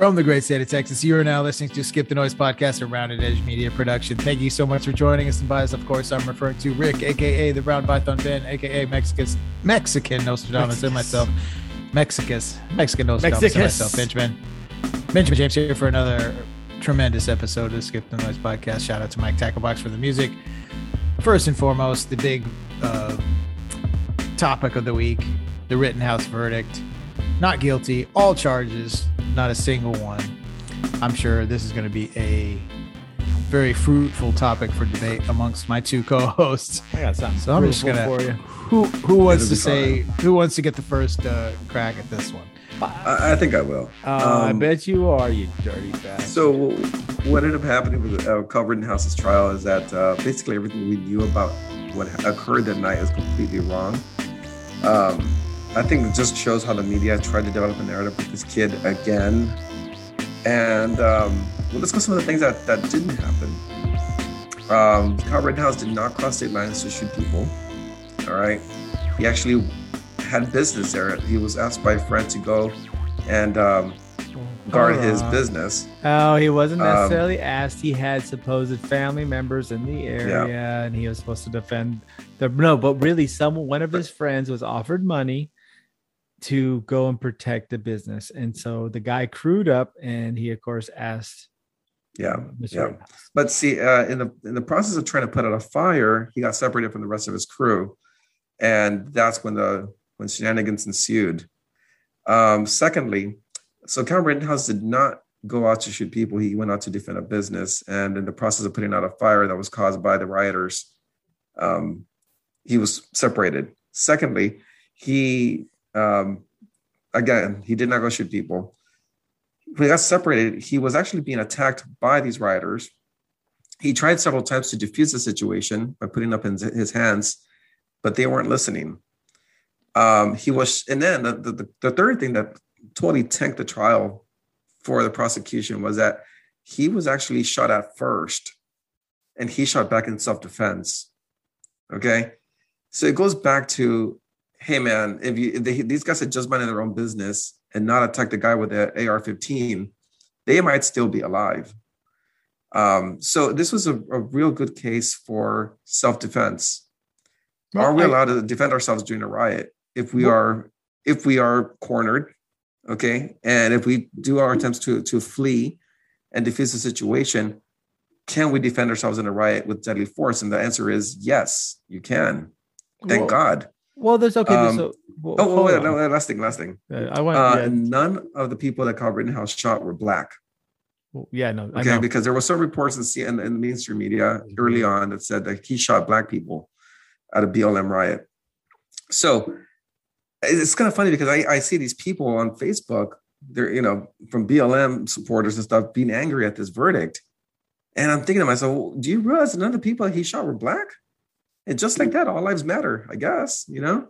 From the great state of Texas, you are now listening to Skip the Noise podcast, a Rounded Edge media production. Thank you so much for joining us. And by us, of course, I'm referring to Rick, aka the Brown Python Ben, aka Mexicus, Mexican Nostradamus, and myself, Mexicus, Mexican Nostradamus, and myself, Benjamin. Benjamin James here for another tremendous episode of the Skip the Noise podcast. Shout out to Mike Tacklebox for the music. First and foremost, the big uh, topic of the week the Rittenhouse verdict. Not guilty, all charges, not a single one. I'm sure this is going to be a very fruitful topic for debate amongst my two co-hosts. I got something. So I'm just gonna. for you. Who who wants It'll to be say? Who wants to get the first uh, crack at this one? I, I think I will. Uh, I Um, bet you are, you dirty bastard. So, what ended up happening with uh, Kyle Rittenhouse's trial is that uh, basically everything we knew about what occurred that night is completely wrong. Um, I think it just shows how the media tried to develop a narrative with this kid again. And um, well, let's go some of the things that, that didn't happen. Um, Kyle Rittenhouse did not cross state lines to shoot people. All right. He actually had business there. He was asked by a friend to go and um, guard his business. Oh, he wasn't Um, necessarily asked. He had supposed family members in the area, and he was supposed to defend the no. But really, someone, one of his friends, was offered money to go and protect the business, and so the guy crewed up, and he, of course, asked. Yeah. uh, Mr. yeah. Rittenhouse. But see, uh, in the in the process of trying to put out a fire, he got separated from the rest of his crew, and that's when the when shenanigans ensued. Um, secondly, so Kyle Rittenhouse did not go out to shoot people; he went out to defend a business, and in the process of putting out a fire that was caused by the rioters, um, he was separated. Secondly, he um, again he did not go shoot people when he got separated, he was actually being attacked by these rioters. He tried several times to diffuse the situation by putting up his, his hands, but they weren't listening. Um, he was, and then the, the, the third thing that totally tanked the trial for the prosecution was that he was actually shot at first, and he shot back in self defense. Okay, so it goes back to, hey man, if you if they, these guys had just minded their own business and not attacked the guy with the AR-15, they might still be alive. Um, so this was a, a real good case for self-defense. Well, are we I- allowed to defend ourselves during a riot if we Well- are if we are cornered? Okay, and if we do our attempts to to flee and defuse the situation, can we defend ourselves in a riot with deadly force? And the answer is yes, you can. Thank Well, God. Well, there's okay. Um, so, well, Oh, oh hold wait, on. no, last thing, last thing. Uh, I want. Uh, yeah, none of the people that Kyle Rittenhouse shot were black. well, yeah, no, I Okay, because there were some reports in, C- in, in the mainstream media early on that said that he shot black people at a BLM riot. So it's kind of funny because I, I see these people on Facebook, they're you know from BLM supporters and stuff being angry at this verdict, and I'm thinking to myself, well, do you realize none of the people he shot were black? And just like that, all lives matter, I guess. You know.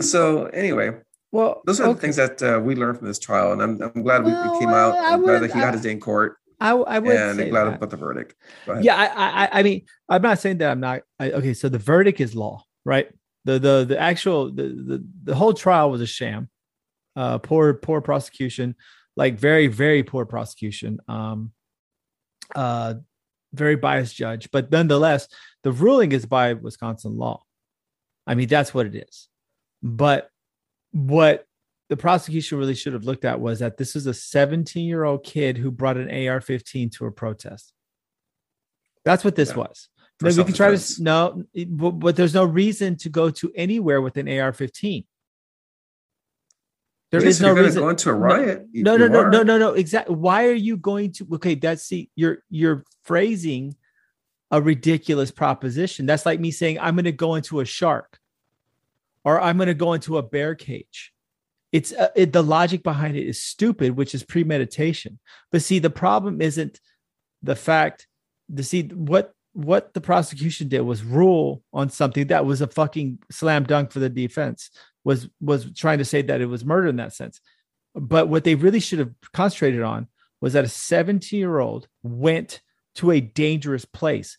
So anyway, Well, those are the things that uh, we learned from this trial, and I'm, I'm glad we, Well, we came out. I I'm glad that he got his day in court, I, I would and say glad that. about the verdict. Yeah, I, I, I mean, I'm not saying that I'm not. I, okay, so the verdict is law, right? The the the actual the the, the whole trial was a sham. Uh, poor poor prosecution, like very very poor prosecution. Um, uh, very biased judge, but nonetheless, the ruling is by Wisconsin law. I mean, that's what it is. But what the prosecution really should have looked at was that this is a 17 year old kid who brought an AR 15 to a protest. That's what this Yeah. was. We can try to no, but, but there's no reason to go to anywhere with an AR 15. There Yes, is no you're gonna reason. a riot. you- No, no, no, no, no, no. Exactly. Why are you going to? Okay, that's see, you're you're phrasing a ridiculous proposition. That's like me saying I'm going to go into a shark, or I'm going to go into a bear cage. It's uh, it, the logic behind it is stupid, which is premeditation. But see, the problem isn't the fact. The see what what the prosecution did was rule on something that was a fucking slam dunk for the defense. Was was trying to say that it was murder in that sense. But what they really should have concentrated on was that a 17 year old went to a dangerous place.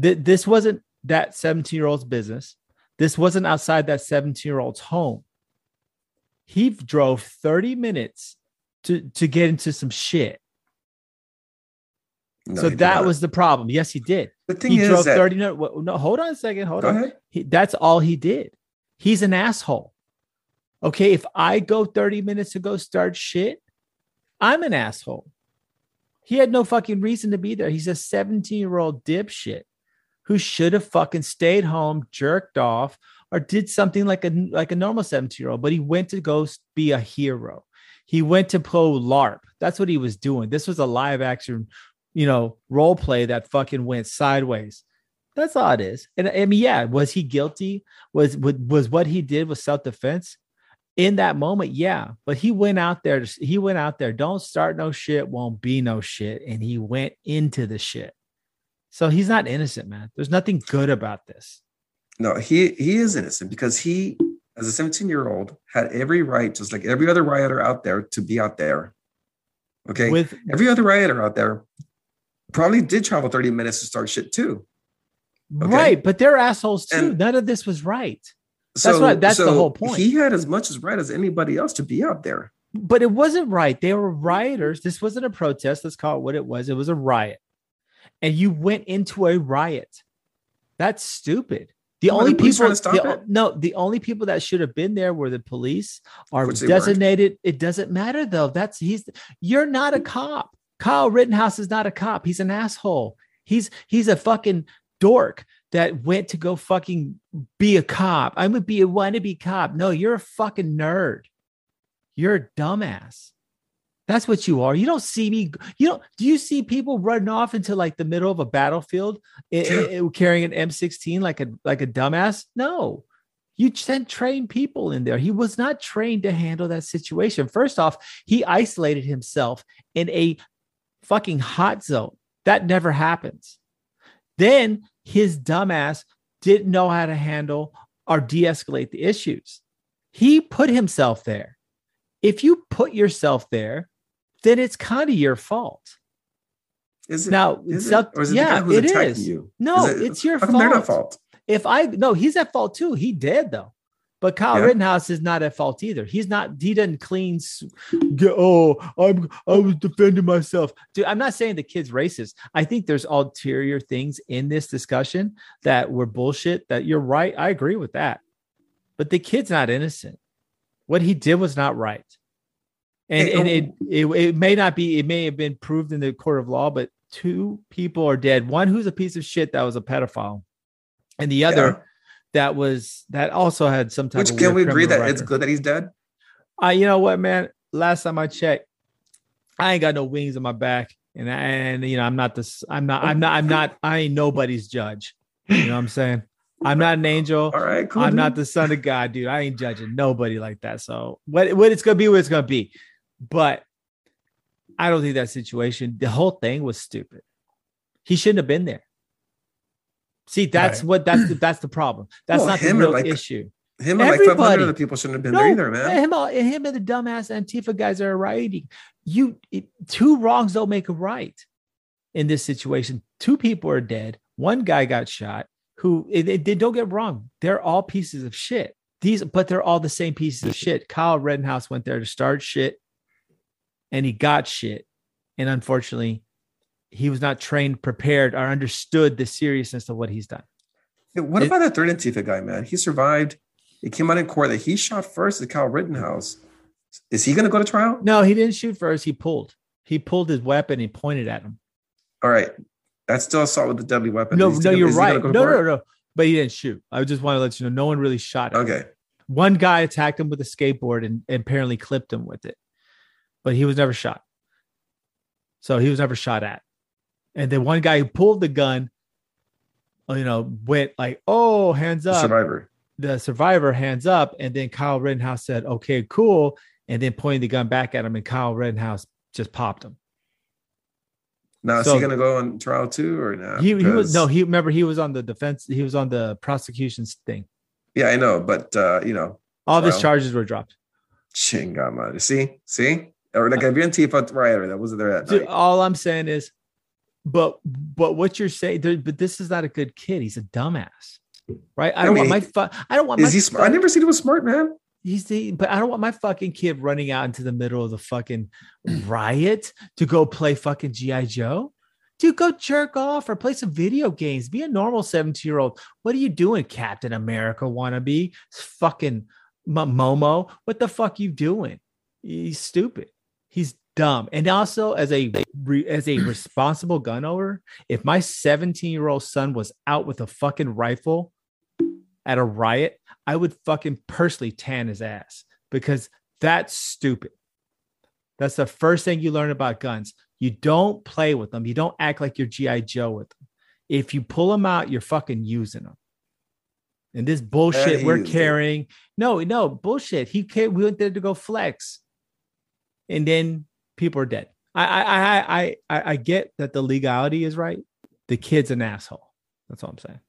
Th- this wasn't that 17 year old's business. This wasn't outside that 17 year old's home. He drove 30 minutes to to get into some shit. No, so that not. was the problem. Yes, he did. the thing He is drove that 30 no, no, hold on a second. Hold go on. He, that's all he did. He's an asshole. Okay, if I go 30 minutes to go start shit, I'm an asshole. He had no fucking reason to be there. He's a 17 year old dipshit who should have fucking stayed home, jerked off, or did something like a like a normal 17 year old. But he went to go be a hero. He went to pro LARP. That's what he was doing. This was a live action, you know, role play that fucking went sideways. That's all it is. And I mean, yeah, was he guilty? Was was, was what he did was self defense? In that moment, yeah. But he went out there. He went out there. Don't start no shit. Won't be no shit. And he went into the shit. So he's not innocent, man. There's nothing good about this. No, he he is innocent because he, as a 17 year old, had every right, just like every other rioter out there, to be out there. Okay, With every other rioter out there probably did travel 30 minutes to start shit too. Okay. right, but they're assholes too. And- None of this was right. That's what- that's the whole point. He had as much as right as anybody else to be out there. but it wasn't right. They were rioters. This wasn't a protest. Let's call it what it was. It was a riot. And you went into a riot. That's stupid. The Well, only people, the- no, the only people that should have been there were the police are designated. It doesn't matter though. That's he's you're not a cop. Kyle Rittenhouse is not a cop. He's an asshole. He's he's a fucking dork that went to go fucking be a cop. I'm gonna be a wannabe cop. No, you're a fucking nerd. You're a dumbass. That's what you are. You don't see me. You don't. Do you see people running off into like the middle of a battlefield i- i- i- carrying an M16 like a like a dumbass? No. You sent trained people in there. He was not trained to handle that situation. First off, he isolated himself in a fucking hot zone. That never happens. Then his dumbass didn't know how to handle or de escalate the issues. He put himself there. If you put yourself there, then it's kind of your fault. Is it? Now, is it? Or is it yeah, the it you? No, Is it- it's your come They're not fault. fault. If I no, he's at fault too. He did though. But Kyle Yeah. Rittenhouse is not at fault either. He's not. He doesn't clean. oh, I'm. I was defending myself. Dude, I'm not saying the kid's racist. I think there's ulterior things in this discussion that were bullshit. That you're right. I agree with that. But the kid's not innocent. What he did was not right. And and oh- it, it it may not be. It may have been proved in the court of law, but two people are dead. One who's a piece of shit that was a pedophile, and the other Yeah. That was that also had some type Which can we agree that it's good that he's dead? I, you know what, man? Last time I checked, I ain't got no wings on my back, and I, and you know I'm not this. I'm not. I'm not. I'm not. I ain't nobody's judge. You know what I'm saying? I'm not an angel. All right, cool. I'm dude. not the son of God, dude. I ain't judging nobody like that. So what what it's gonna be, what it's gonna be. But I don't think that situation, the whole thing was stupid. He shouldn't have been there. See, that's Right. what that's the, that's the problem. That's Well, not the real like, issue. Him and like 500 everybody. other people shouldn't have been there either, man. Him, uh, him and the dumbass Antifa guys are rioting. You it, two wrongs don't make a right in this situation. Two people are dead. One guy got shot. Who it, it- they don't get wrong. They're all pieces of shit. These, but they're all the same pieces of shit. Kyle Rittenhouse went there to start shit, and he got shit. And unfortunately, he was not trained, prepared, or understood the seriousness of what he's done. What It- about that third Antifa guy, man? He survived. It came out in court that he shot first at Kyle Rittenhouse. Is he going to go to trial? No, he didn't shoot first. He pulled. He pulled his weapon. He pointed at him. All right. That's still assault with a deadly weapon. No, no, you're is he gonna right. go No, no, no. But he didn't shoot. I just want to let you know, no one really shot him. Okay. One guy attacked him with a skateboard and, and apparently clipped him with it, but he was never shot. So he was never shot at. And then one guy who pulled the gun, uh, you know, went like, "Oh, hands The up!" survivor. The survivor hands up, and then Kyle Rittenhouse said, "Okay, cool," and then pointed the gun back at him, and Kyle Rittenhouse just popped him. Now, is So- he going to go on trial too or not? He, he was no, he remember he was on the defense, he was on the prosecution's thing. Yeah, I know. But, uh, you know, All his charges were dropped. chingama. See? See? Or like a Antifa rioter that wasn't there that Dude, all I'm saying is, but but what you're saying, there, but this is not a good kid. He's a dumbass, right? I I don't mean, want my fu- I don't want my Is he smart? I never seen him was smart, man. He's the, but I don't want my fucking kid running out into the middle of the fucking riot to go play fucking GI Joe. Dude, go jerk off or play some video games. Be a normal 17 year old. What are you doing, Captain America wannabe? It's fucking Momo. What the fuck you doing? He's stupid. He's dumb. And also, as a as a responsible gun owner, if my 17 year old son was out with a fucking rifle at a riot, I would fucking personally tan his ass because that's stupid. That's the first thing you learn about guns. You don't play with them. You don't act like you're GI Joe with them. If you pull them out, you're fucking using them. And this bullshit we're carrying, no, no bullshit. He came, we went there to go flex, and then people are dead. I, I, I, I, I, I get that the legality is right. The kid's an asshole. That's all I'm saying.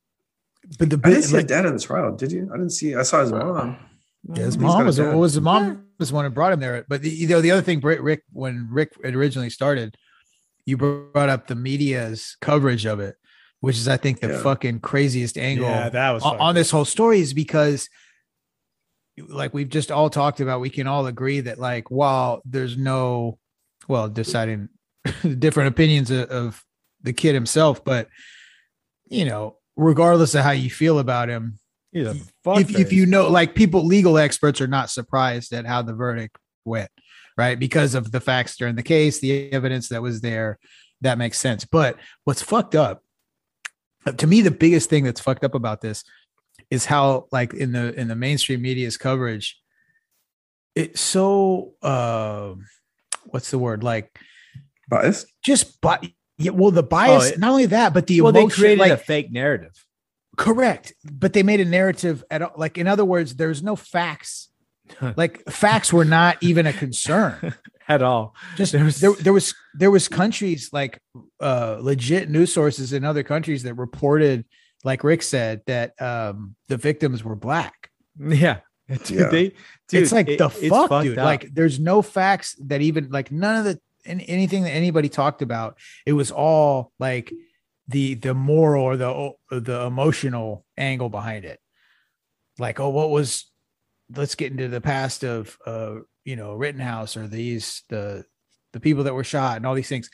But the I didn't see like, his dad in the trial. Did you? I didn't see. I saw his mom. Uh, uh, yeah, his mom was a was his mom was the one who brought him there. But the, you know, the other thing, Rick, Rick, when Rick originally started, you brought up the media's coverage of it, which is, I think, the Yeah. fucking craziest angle that was on, on this whole story is because, like we've just all talked about, we can all agree that, like, while there's no, well, deciding different opinions of, of the kid himself, but you know, regardless of how you feel about him, if, if you know like people legal experts are not surprised at how the verdict went right? Because of the facts during the case the evidence that was there that makes sense. But what's fucked up to me the biggest thing that's fucked up about this is how like in the in the mainstream media's coverage it's so uh what's the word like Biased. just but yeah well the bias it- not only that but the well, emotion they created like a fake narrative. Correct. But they made a narrative at all. Like, in other words, there's no facts. like, facts were not even a concern. at all. Just There there, was- there, was there was countries like uh legit news sources in other countries that reported, like Rick said, that um the victims were black. Yeah. Dude, Yeah. they, dude, it's like it- the it's fuck, dude. up. Like, there's no facts that even like none of the an- anything that anybody talked about. It was all like the the moral or the the emotional angle behind it. Like, oh, what was? Let's get into the past of uh you know Rittenhouse or these the the people that were shot and all these things.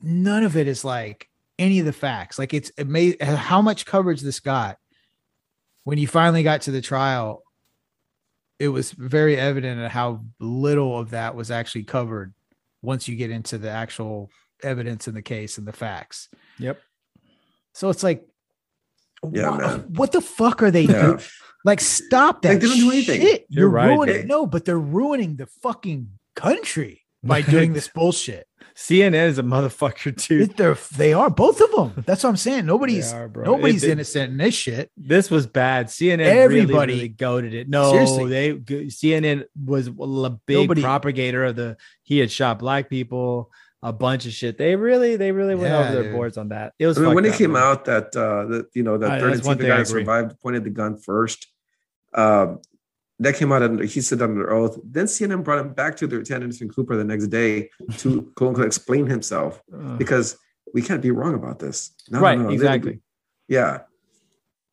None of it is like any of the facts. Like it's amazing how much coverage this got when you finally got to the trial it was very evident how little of that was actually covered once you get into the actual evidence in the case and the facts. Yep. So it's like, Yeah, wha- man. what the fuck are they Yeah. doing? Like, stop that. Like, they don't do anything. shit. You're You're, right, ruining no, but they're ruining the fucking country by doing this bullshit. CNN is a motherfucker too. They're they are both of them. That's what I'm saying. Nobody's are, nobody's It- it- innocent in this shit. This was bad. CNN Everybody- everybody really, goaded it. No, Seriously. they CNN was a big Nobody- propagator of the he had shot black people, a bunch of shit. They really, they really went Yeah, over their dude. boards on that. It was I mean, when fucked it came man. out that uh that you know that Uh, third that's one guy I survived pointed the gun first. Um that came out under he said under oath. Then CNN brought him back to the Lieutenant Anderson Cooper the next day to quote unquote explain himself Ugh. because we can't be wrong about this. No, no, right, no, they- exactly. Yeah.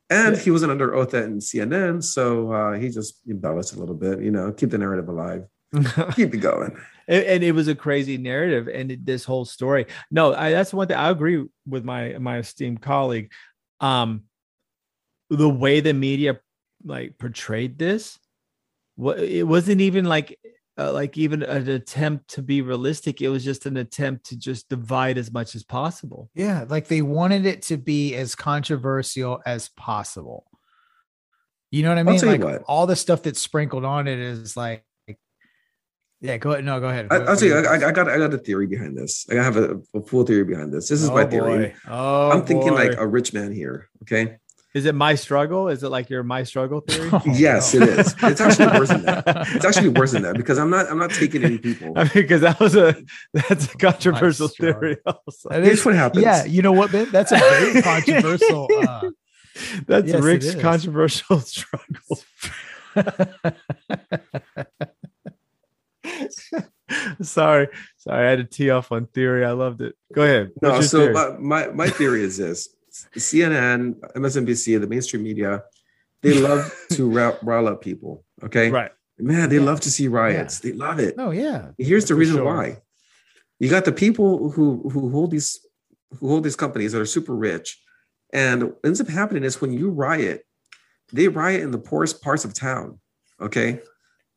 And Yeah. he wasn't under oath at CNN, so uh, he just embellished a little bit, you know, keep the narrative alive, keep it going. and, and it was a crazy narrative and it- this whole story no I, that's one thing i agree with my my esteemed colleague um the way the media like portrayed this it wasn't even like uh, like even an attempt to be realistic it was just an attempt to just divide as much as possible Yeah, like they wanted it to be as controversial as possible. You know what I mean? Like what. all the stuff that's sprinkled on it is like, yeah. Go ahead. No, go ahead. I, What- I'll what tell you, I, I got I got a theory behind this. I have a, a full theory behind this. This is oh my theory. oh I'm thinking like a rich man here. Okay. Is it my struggle is it like your my struggle theory Oh, yes, no. it is. It's actually worse than that. It's actually worse than that because I'm not I'm not taking any people. I mean, because that was a that's a controversial theory. Also, That Here's what happens. yeah, you know what, Ben? That's a very controversial. Uh, that's Yes, Rick's controversial struggle. sorry, sorry, I had to tee off on theory. I loved it. Go ahead. No, so theory? my, my my theory is this: CNN, MSNBC, the mainstream media, they love to rile, rile up people. Okay. Right. Man, they Yeah. love to see riots. They love it. Oh yeah. Here's the For reason sure. why. You got the people who who hold these who hold these companies that are super rich, and what ends up happening is when you riot, they riot in the poorest parts of town. Okay,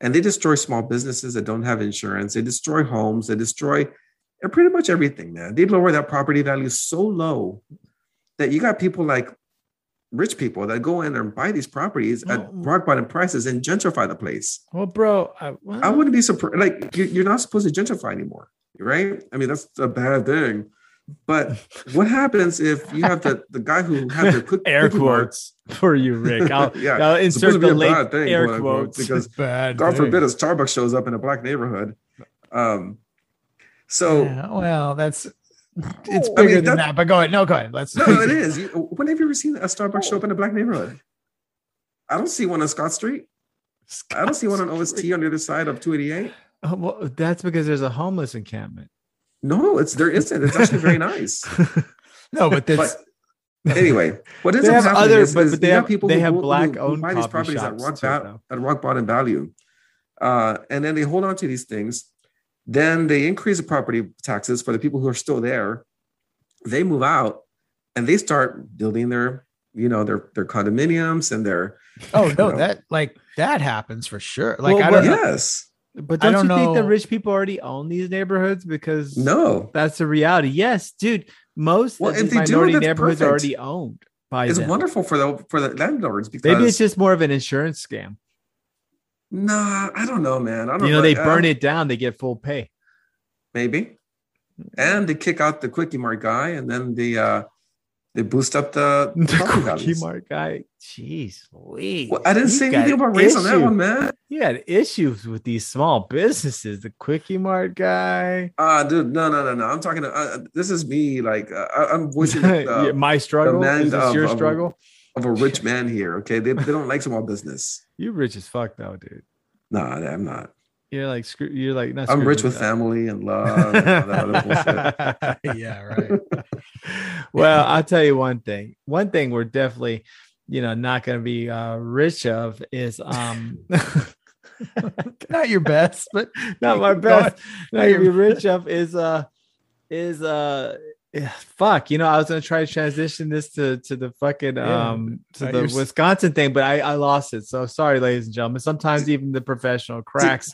and they destroy small businesses that don't have insurance. They destroy homes. They destroy pretty much everything. Man, they lower that property value so low that you got people like rich people that go in and buy these properties at rock bottom prices and gentrify the place. Well, bro, I, well, I wouldn't be surprised. Like you- you're not supposed to gentrify anymore, right? I mean, that's a bad thing. But what happens if you have the the guy who had the cook, air quotes for you, Rick. I'll, Yeah, I'll insert the a late bad thing, air quote, quotes. because Bad. God thing. forbid a Starbucks shows up in a black neighborhood. Um, so Yeah, well, that's it's I bigger mean, than that-. But go ahead. No, go ahead. Let's. no, it is. You, when have you ever seen a Starbucks show up in a black neighborhood? I don't see one on Scott Street. I don't see one on OST on the other side of 288. Oh, well, that's because there's a homeless encampment. No, it's there isn't. It's actually very nice. No, but that's But anyway, what have happening other- is, but- but they have- people they who have black-owned who buy these properties at rock, too, at rock bottom value, uh, and then they hold on to these things. Then they increase the property taxes for the people who are still there. They move out, and they start building their, you know, their their condominiums and their. oh no, know. that like that happens for sure. Like Well, I don't know. Yes. But I don't, don't you think the rich people already own these neighborhoods? Because No. that's the reality. Yes, dude. Most Well, of if these they do, minority that's neighborhoods are perfect. already owned by It's them. wonderful for the for the landlords because Maybe it's just more of an insurance scam. Nah. I don't know, man. I don't You know, they uh, burn it down, they get full pay. maybe and they kick out the quickie mart guy and then they uh they boost up the, The Quickie. Mart guy. Jeez, Louise. Well, i didn't You say anything about race on that one man You had issues with these small businesses. The Quickie Mart guy. uh dude no no no no i'm talking to, uh, this is me like uh, I- i'm voicing the, My struggle. Is this of- your struggle? of a rich man here okay they, they don't like small business You're rich as fuck though, dude. no i'm not You're like screw. You're like not. i'm rich with that. family and love and all that other bullshit. yeah, right. well, I'll tell you one thing. One thing we're definitely, you know, not going to be uh, rich of is um, Not your best, but not my best. ahead. Not going to rich of is uh, is uh, yeah, fuck. You know, I was going to try to transition this to to the fucking Yeah. um to Uh, the s- Wisconsin thing, but I I lost it. So sorry, ladies and gentlemen. Sometimes even the professional cracks.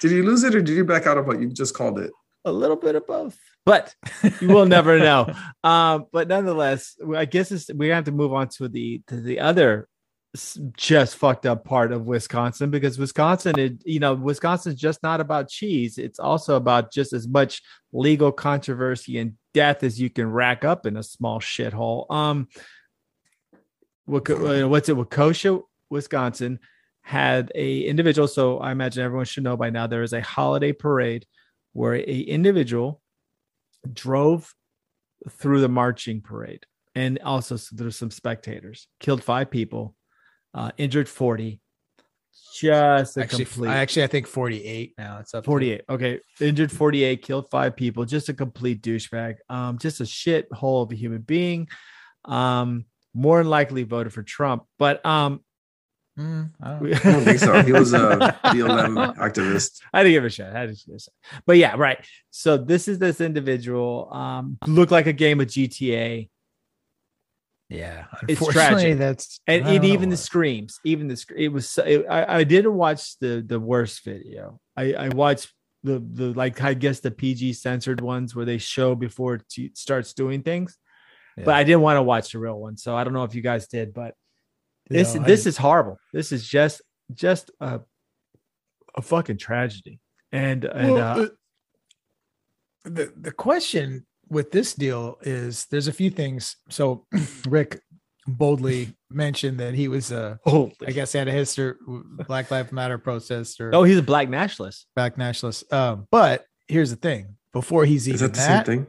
did you lose it or did you back out of what you just called it a little bit of both, but you will never know. Um, but nonetheless, I guess it's, we have to move on to the to the other just fucked up part of Wisconsin because Wisconsin, it, you know, Wisconsin's just not about cheese. It's also about just as much legal controversy and death as you can rack up in a small shithole. Um, uh, what's it? Waukesha, Wisconsin had a individual. So I imagine everyone should know by now there is a holiday parade where a individual drove through the marching parade and also there's some spectators killed five people uh injured 40 just a actually, complete I actually I think 48 now. It's up to- 48 okay injured 48 killed five people just a complete douchebag um just a shit hole of a human being um more than likely voted for trump but um Mm, I don't i don't think so he was a blm activist I didn't give a shot. I had to give it a shot. But yeah, right. So this is this individual. Um, looked like a game of GTA, Yeah, It's unfortunately, tragic. that's and, and even the screams, even the sc- it was. so- It, I I didn't watch the the worst video. I I watched the the like I guess the PG censored ones where they show before it starts doing things. But I didn't want to watch the real one, so I don't know if you guys did. But this Yeah, I this didn't- is horrible. This is just just a a fucking tragedy. And and Well, uh, the, the the question with this deal is there's a few things. So Rick boldly mentioned that he was uh oh, I guess he had a history Black Lives Matter protester, oh, he's a black nationalist. black nationalist. Um, but here's the thing: before he's is even that the that, same thing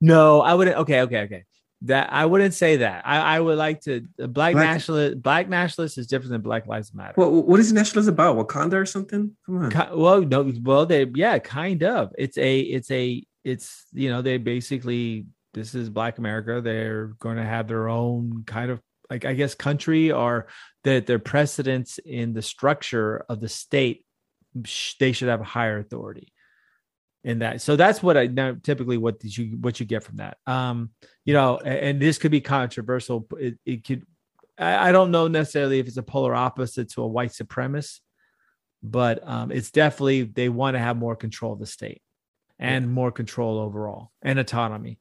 No, I wouldn't. Okay, okay, okay. That I wouldn't say that. I, I would like to. Black, Black- nationalist. Black nationalist is different than Black Lives Matter. what, what is nationalism about wakanda or something come on well, no, well, they yeah, kind of. It's a, it's a, it's you know, they basically this is Black America. They're going to have their own kind of like I guess country or that their precedence in the structure of the state, they should have a higher authority in that. So that's what I now typically what did you what you get from that. Um, you know, and, and this could be controversial. It, it could. I, I don't know necessarily if it's a polar opposite to a white supremacist, but um, it's definitely they want to have more control of the state and more control overall and autonomy.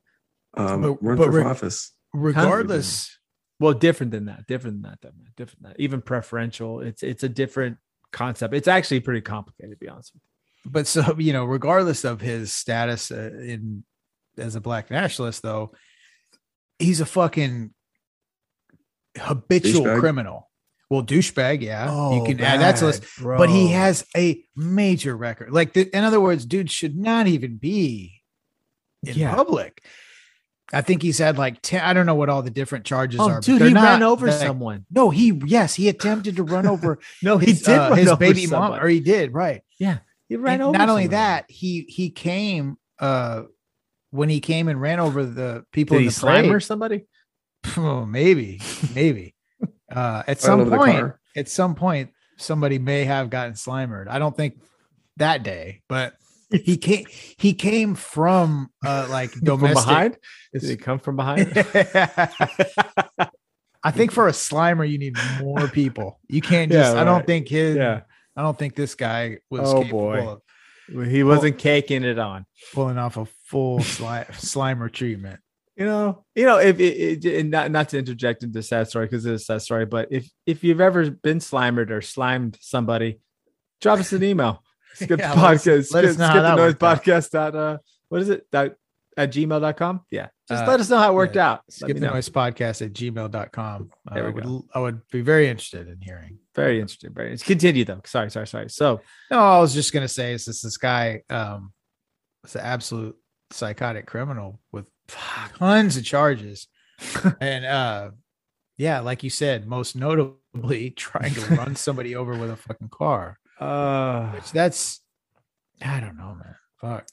Um, But- run but for Rick- office. regardless Well, different than that. Different than that. Different different than that. Even preferential. It's it's a different concept. It's actually pretty complicated to be honest with you. but so you know regardless of his status uh, in as a black nationalist though he's a fucking habitual criminal well douchebag yeah you Oh, can add that to list bad, but he has a major record like the, in other words dude should not even be in Yeah. public i think he's had like 10 i don't know what all the different charges Oh, are dude, he ran over someone. no he yes he attempted to run over No, he did uh, his baby mom or he did right Yeah, He ran and over. not only someone. that, he he came uh when he came and ran over the people did in he the slam or somebody? Oh, maybe, maybe. Uh at some point, at some point, somebody may have gotten slimered. I don't think that day, but he came he came from uh like From behind? Did he come from behind? I think for a slimer, you need more people. You can't Yeah, just. I don't think his. yeah. I don't think this guy was Oh, capable boy. of He wasn't caking it on. pulling off a full sli- slimer treatment. You know, you know, if it, it and not not to interject into sad story because it's a sad story, but if if you've ever been slimered or slimed somebody, drop us an email. Skip Yeah, the us- podcast. let us skip, know how skip the noise worked out. podcast dot uh what is it? Dot at gmail.com. Yeah. Just Uh, let us know how it worked out. Let skip the know. noise podcast at gmail.com. Uh, There we I would, go. I would be very interested in hearing. Very interesting. Very interesting. Continue though. Sorry, sorry, sorry. So No, I was just gonna say is this this guy um was an absolute psychotic criminal with tons of charges. and uh yeah, like you said, most notably trying to run somebody over with a fucking car. uh Which that's I don't know, man. Fuck.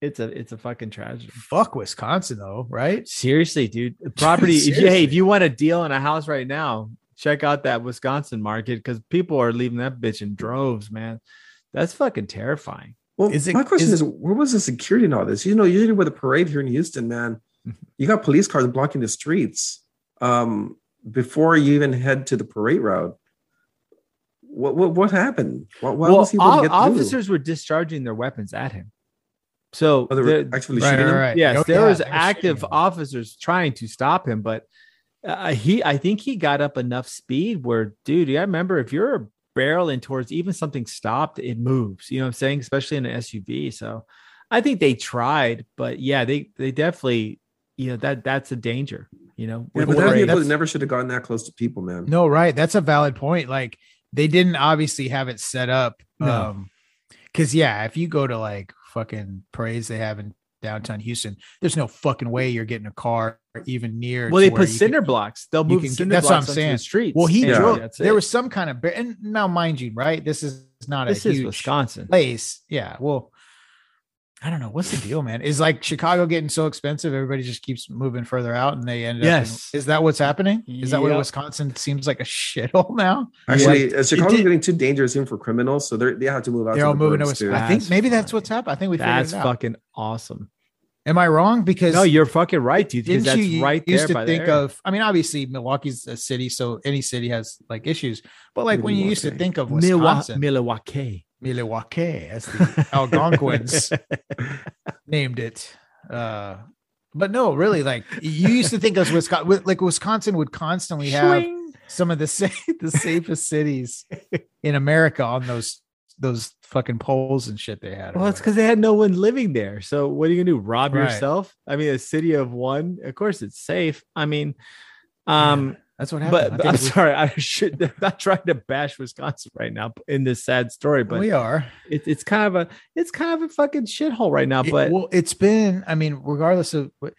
it's a it's a fucking tragedy. Fuck Wisconsin though, right? Seriously, dude. Property. if you, hey, if you want a deal in a house right now, check out that Wisconsin market because people are leaving that bitch in droves, man. That's fucking terrifying. Well, Is it- my question is- is, where was the security in all this? You know, usually with a parade here in Houston, man, you got police cars blocking the streets um, before you even head to the parade route. What what, what happened? Why, why well, was he able to get through? officers were discharging their weapons at him. So Oh, they were the- actually Right, shooting right, him? right. yes, Oh, there yeah, was active officers trying to stop him, but uh, he, I think he got up enough speed where, dude, I remember if you're barreling towards even something stopped, it moves. You know what I'm saying? Especially in an SUV. So I think they tried, but yeah, they they definitely, you know, that that's a danger. You know, Yeah, with but that parades. vehicle never should have gotten that close to people, man. No, right. That's a valid point. Like they didn't obviously have it set up. No. Um, cause yeah, if you go to like fucking parades they have in downtown Houston, there's no fucking way you're getting a car even near. well, they put cinder can- blocks. They'll move can get- cinder that's what I'm onto saying. the streets. Well, he and drove. There it. was some kind of and now, mind you, right? This is not this a is huge Wisconsin. place. Yeah. Well, I don't know what's the deal, man. Is like Chicago getting so expensive, everybody just keeps moving further out, and they end Yes. up. In, is that what's happening? Is that what Yep. Wisconsin seems like a shithole now? Actually, uh, Chicago's did- getting too dangerous even for criminals, so they they have to move out. They're to all the moving to Wisconsin. I think maybe that's what's happened. I think we That's figured it out. That's fucking awesome. Am I wrong? Because No, you're fucking right, dude. Because didn't that's you right used there to by think of? I mean, obviously Milwaukee's a city, so any city has like issues. But like when you used to think of Wisconsin, Milwaukee. Milwaukee, as the Algonquins named it. Uh, but no, really, like you used to think of Wisconsin, like Wisconsin would constantly have Swing. some of the sa- the safest cities in America on those those fucking poles and shit they had. Well, it's because they had no one living there. So what are you gonna do? Rob Right. yourself? I mean, a city of one. Of course, it's safe. I mean, um, that's what happened. but, I I'm we- sorry. I should I'm not trying to bash Wisconsin right now in this sad story, but we are. it, it's kind of a it's kind of a fucking shithole right now. It- But well, it's been. I mean, regardless of what,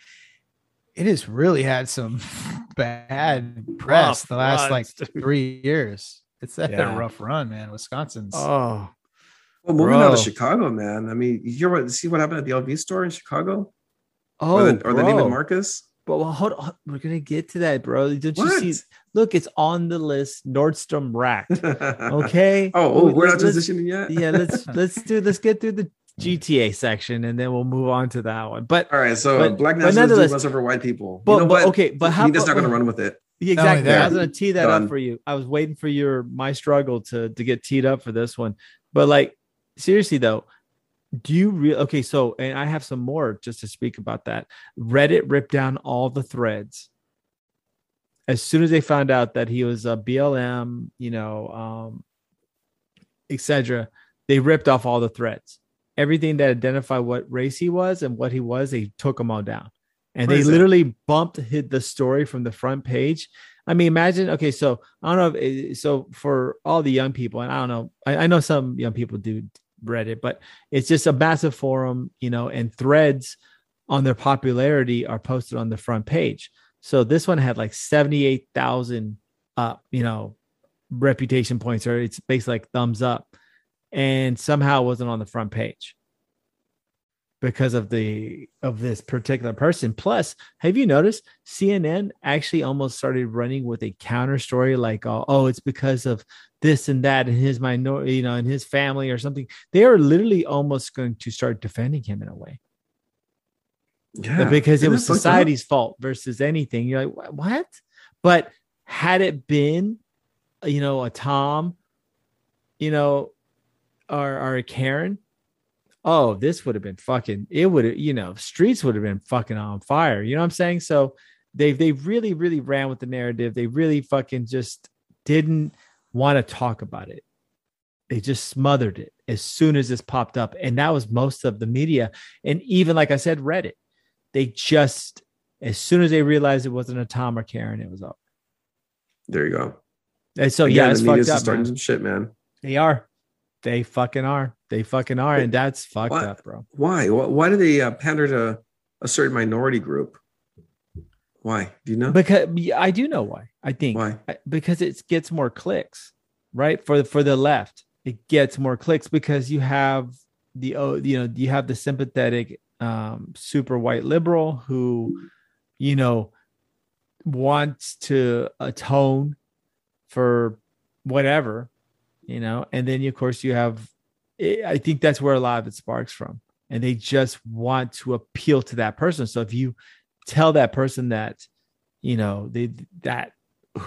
it has really had some bad press Rough the last like three years. It's had Yeah. a rough run, man. Wisconsin's. oh, Well, moving out Bro. of Chicago, man. I mean, you hear what? See what happened at the LV store in Chicago, oh, or the, or the Neiman bro. Marcus. But well, hold on, we're gonna get to that, bro. Don't you What? see? Look, it's on the list. Nordstrom Rack. Okay. oh, oh, we're not Let's- transitioning yet. yeah let's let's do let's get through the hmm. gta section and then we'll move on to that one but All right, so But- black but nationalists nonetheless- do us over white people. but, you know but what? okay but how Media's not going to run with it. Exactly. That. i was going to tee that Done. up for you. I was waiting for your my struggle to to get teed up for this one. But like seriously though do you real okay so and i have some more just to speak about that. Reddit ripped down all the threads. As soon as they found out that he was a blm you know um etc they ripped off all the threads. Everything that identified what race he was and what he was they took them all down and Where they that? literally bumped hit the story from the front page. I mean imagine okay so i don't know if so for all the young people and i don't know I, I know some young people do reddit but it's just a massive forum you know and threads on their popularity are posted on the front page. So this one had like 78,000 uh you know reputation points or it's basically like thumbs up and somehow it wasn't on the front page because of the of this particular person plus have you noticed cnn actually almost started running with a counter story like oh, oh it's because of this and that and his minority you know and his family or something they are literally almost going to start defending him in a way Yeah, because it Isn't was that fucked up? society's fault versus anything. You're like, what? But had it been, you know, a Tom, you know, or, or a Karen, oh, this would have been fucking, it would have, you know, streets would have been fucking on fire. You know what I'm saying? So they they really, really ran with the narrative. They really fucking just didn't want to talk about it. They just smothered it as soon as this popped up. And that was most of the media. And even like I said, Reddit they just as soon as they realized it wasn't a Tom or Karen, it was up. There you go. And so Again, yeah, it's the media's fucked up. starting Man. some shit, man. They are. They fucking are. They fucking are, and that's fucked What? up, bro. Why? Why, why do they uh, pander to a certain minority group? Why? Do you know? Because I do know why. I think Why? Because it gets more clicks, right? For for the left, it gets more clicks because you have the oh, you know, you have the sympathetic um super white liberal who, you know, wants to atone for whatever, you know, and then of course you have I I think that's where a lot of it sparks from. And they just want to appeal to that person. So if you tell that person that, you know, they that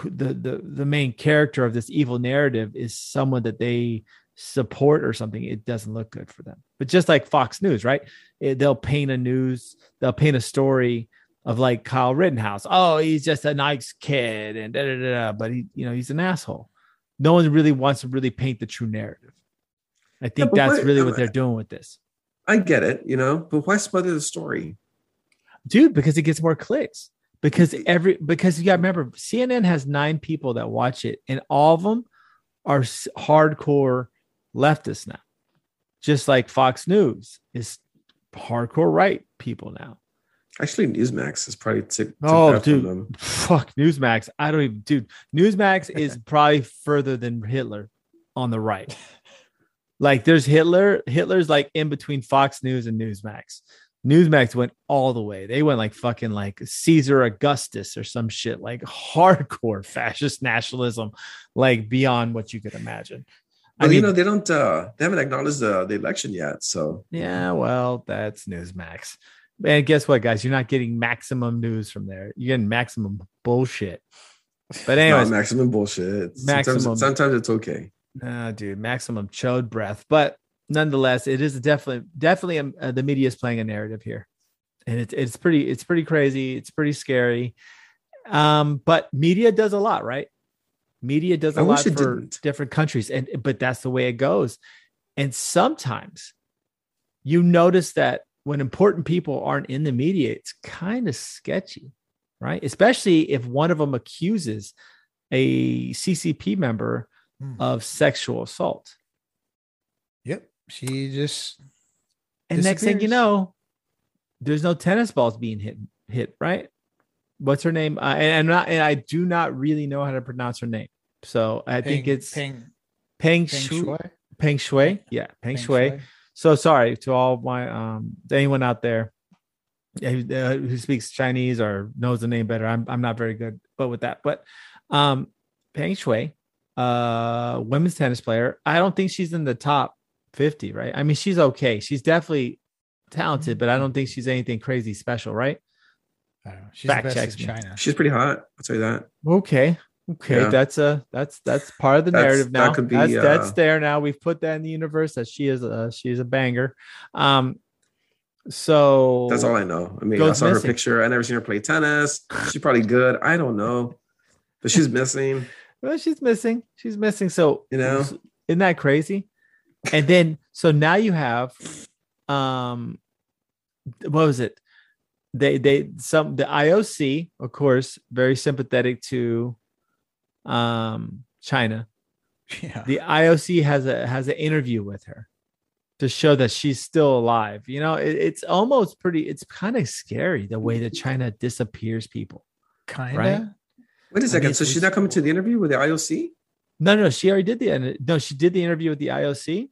the the the main character of this evil narrative is someone that they support or something, it doesn't look good for them. But just like Fox News, right? It- they'll paint a news, they'll paint a story of like Kyle Rittenhouse. Oh, he's just a nice kid, and da, da, da, da, but he, you know, he's an asshole. No one really wants to really paint the true narrative. I think but that's what- really what they're doing with this, I get it, you know, but why smother the story? dude. Because it gets more clicks. Because every because you got to remember, CNN has nine people that watch it, and all of them are hardcore leftists now. Just like Fox News is hardcore right people now. Actually, Newsmax is probably took, took Oh, dude. them. Fuck Newsmax. I don't even, dude. Newsmax is probably further than Hitler on the right. Like there's Hitler. Hitler's like in between Fox News and Newsmax. Newsmax went all the way. They went like fucking like Caesar Augustus or some shit, like hardcore fascist nationalism, like beyond what you could imagine. I Well, mean, you know, they don't. uh They haven't acknowledged the, the election yet, so yeah, well, that's Newsmax. And guess what, guys? You're not getting maximum news from there. You're getting maximum bullshit. But Not anyways, maximum bullshit. Maximum. Sometimes, sometimes it's okay. Nah, dude, maximum chode breath. But nonetheless, it is definitely definitely um, uh, the media is playing a narrative here, and it's it's pretty it's pretty crazy. It's pretty scary. Um, but media does a lot, right? Media does a I lot for didn't. different countries, and but that's the way it goes. And sometimes you notice that when important people aren't in the media, it's kind of sketchy, right? Especially if one of them accuses a CCP member Hmm. of sexual assault. Yep. She just And next thing you know, there's no tennis balls being hit hit, right? What's her name? Uh, and, and not and I do not really know how to pronounce her name. So I think it's Peng, Peng Peng Shui. Shui. Peng Shui. Yeah, Peng Shui. So sorry to all my um to anyone out there. who, uh, speaks Chinese or knows the name better. I'm I'm not very good, but with that, but um, Peng Shui, uh, women's tennis player. I don't think she's in the top fifty, right? I mean, she's okay. She's definitely talented, but I don't think she's anything crazy special, right? I don't know. She's Fact the best checks in me. China. She's pretty hot. I'll tell you that. Okay. Okay, Yeah. that's a that's that's part of the That's- narrative that now. could be, that's that's uh, there now. We've put that in the universe that she is a she is a banger. Um, so That's all I know. I mean, I saw missing. her picture. I never seen her play tennis. She's probably good. I don't know, but she's missing. Well, she's missing. She's missing. So You know? isn't that crazy? And then so now you have, um, what was it? They they some the IOC, of course, very sympathetic to, um, China. Yeah. The IOC has a has an interview with her to show that she's still alive. You know, it, it's almost pretty. It's kind of scary the way that China disappears people. Kind Right? of. Wait a second. mean, so she's not coming to the interview with the IOC? No, no, she already did the no, she did the interview with the IOC,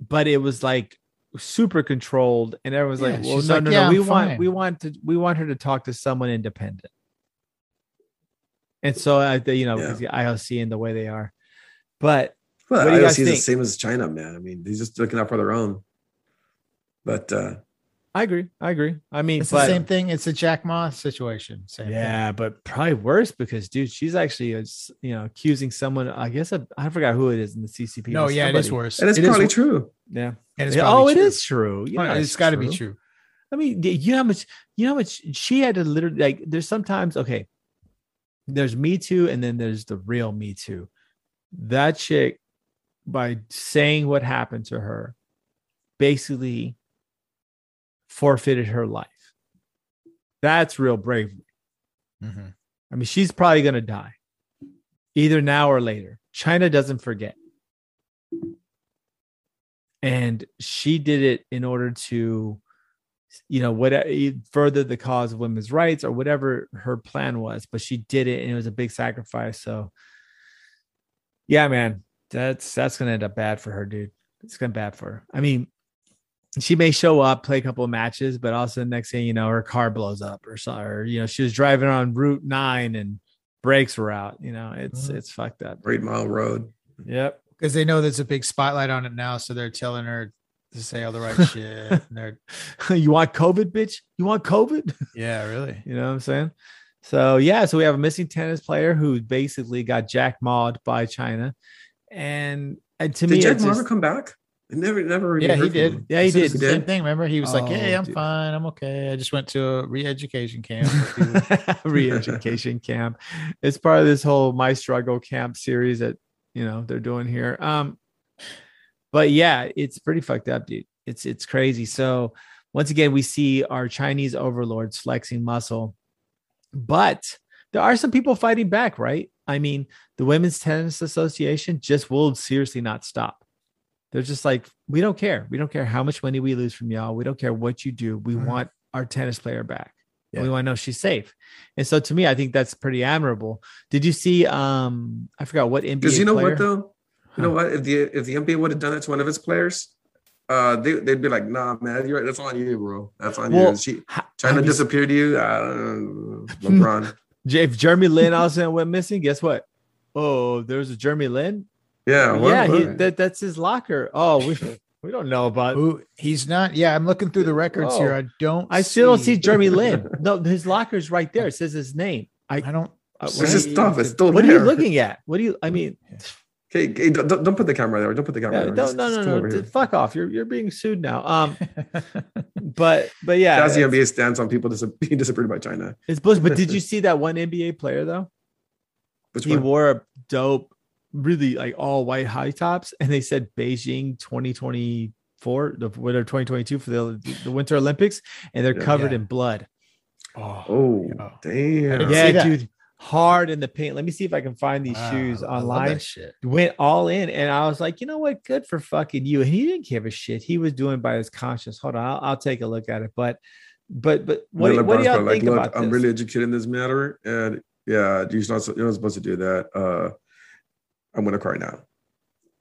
but it was like super controlled, and everyone's Yeah, like, "Well, no, like, no, "Yeah, no, I'm we want, fine." we want to, we want her to talk to someone independent." And so, I, you know, Yeah. because the IOC and the way they are, but Well, What do you IOC guys is the same as China, man. I mean, they're just looking out for their own. But uh, I agree, I agree. I mean, It's but the same thing. It's a Jack Ma situation. Same thing. yeah, but probably worse because, dude, she's actually, uh, you know, accusing someone. I guess I, I forgot who it is in the CCP. No, but yeah, it is worse. and it's It is probably wor- true. Yeah. and it's probably oh, it true. is true. Yeah, it's got to be true. I mean, you know how much you know how much she had to literally like there's sometimes okay. There's me too, and then there's the real me too. That chick, by saying what happened to her, basically forfeited her life. That's real bravery. Mhm. I mean, she's probably gonna die. Either now or later. China doesn't forget. And she did it in order to, you know, what further the cause of women's rights or whatever her plan was. But she did it, and it was a big sacrifice. So, yeah, man, that's that's gonna end up bad for her, dude. It's gonna bad for her. I mean, she may show up, play a couple of matches, but also the next thing you know, her car blows up or something. Or you know, she was driving on Route Nine and brakes were out. You know, it's Mhm. it's fucked up. Eight Mile Road. Yep. because they know there's a big spotlight on it now, so they're telling her to say all the right shit. And they're, you want COVID, bitch? You want COVID? yeah, really. You know what I'm saying? So yeah, so we have a missing tennis player who basically got jack mauled by China, and and to Did me, Jack it's Ma ever come back? I never, never. really Yeah, he did. him. Yeah, he This is did. The He same thing. Remember, he was like, Oh, "Hey, I'm dude. fine. I'm okay. I just went to a re-education camp." a re-education camp. It's part of this whole my struggle camp series that you know they're doing here. Um, but yeah, it's pretty fucked up, dude. It's it's crazy. So once again, we see our Chinese overlords flexing muscle, but there are some people fighting back, right? I mean, the Women's Tennis Association just will seriously not stop. They're just like, we don't care. We don't care how much money we lose from y'all. We don't care what you do. We Mhm. want our tennis player back. And We want to know she's safe. And so to me, I think that's pretty admirable. Did you see um I forgot what NBA Because you know player? what though, you know what? If the if the NBA would have done it to one of its players, uh, they they'd be like, "Nah, man, you're right. that's on you, bro. That's on Well, you." She Ha- China have you- disappeared you. I don't know, LeBron. If Jeremy Lin all of a sudden went missing, guess what? Oh, there's a Jeremy Lin. Yeah, what- yeah, he, that, that's his locker. Oh, we we don't know about. Who he's not. Yeah, I'm looking through the records here. Oh. I don't. I still don't see Jeremy Lin. No, his locker's right there. It says his name. I. I don't. uh, It's what just are you- stuff. It's still What are you looking at? What do you? I mean, Okay, okay, don't, don't don't put the camera there. Don't put the camera yeah, there. no, Just- no, just no, no. here. Fuck off. You're you're being sued now. Um, but but yeah, That's the NBA stance on people dis- being disappeared by China. it's bullshit. But did you see that one NBA player though? Which he one? wore a dope, really like all white high tops, and they said Beijing 2024, the winter 2022 for the the Winter Olympics, and they're Yeah. covered Yeah. in blood. oh, Oh, damn. see Yeah, that. dude, hard in the paint. Let me see if I can find these wow, shoes online. shit. Went all in, and I was like, you know what? Good for fucking you. And he didn't give a shit. He was doing by his conscience. Hold on, I'll, I'll take a look at it. But, but, but what, Then do- what do y'all probably think "Look, about I'm this? really educated in this matter, and yeah, you're not you're not supposed to do that. Uh, I'm gonna cry now.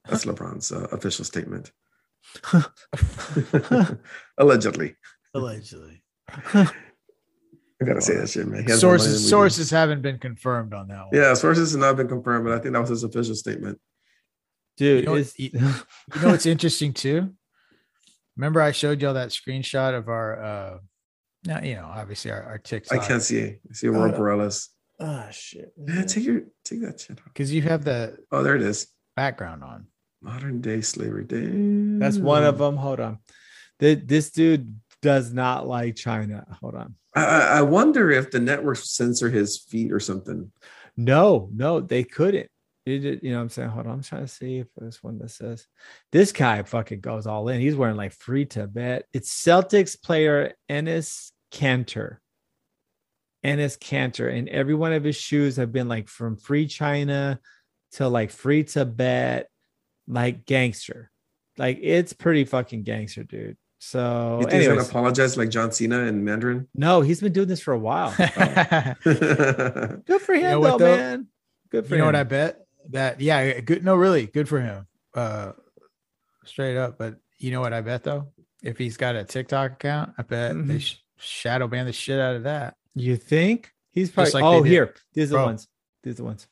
That's LeBron's uh, official statement. Allegedly. Allegedly. I gotta say that shit, man. He has more money than Sources do. sources haven't been confirmed on that one. Yeah, sources have not been confirmed, but I think that was his official statement. Dude, You know, it's, you- You know what's interesting too? Remember I showed y'all that screenshot of our uh now you know, obviously our, our I can't see. I see Aurora Uh, Borealis. oh shit. Yeah, take your take that shit off. because you have the Oh, there it is. background on. Modern day slavery. That's one of them. Hold on. Th- This dude does not like China. Hold on. I, I wonder if the network censor his feet or something. No, no, they couldn't. It, you know what I'm saying? Hold on. I'm trying to see if there's one that says this guy fucking goes all in. He's wearing like free Tibet. It's Celtics player Enes Kanter. Enes Kanter. And every one of his shoes have been like from free China to like free Tibet, like gangster. Like it's pretty fucking gangster, dude. So, You think he's gonna apologize like John Cena in Mandarin? no, he's been doing this for a while. Good for him, know what, though, though? man. Good for you know what I bet? That yeah, good no, really good for him. Uh straight up. But you know what I bet though? If he's got a TikTok account, I bet they Mhm. sh- shadow ban the shit out of that. You think he's probably? like oh, here. These are the ones. These are the ones.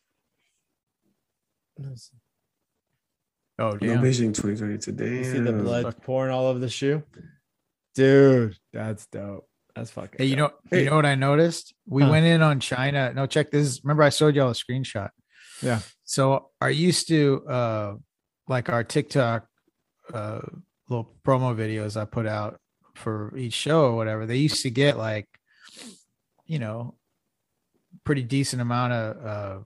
Oh No damn. Beijing 2020 today. You see the blood pouring all over the shoe, dude. That's dope. That's fucking. Hey, you dope. know, you know what I noticed? We Huh. went in on China. No, check this. Remember, I showed y'all a screenshot. Yeah. So I used to uh like our TikTok uh little promo videos I put out for each show or whatever. They used to get like, you know, pretty decent amount of uh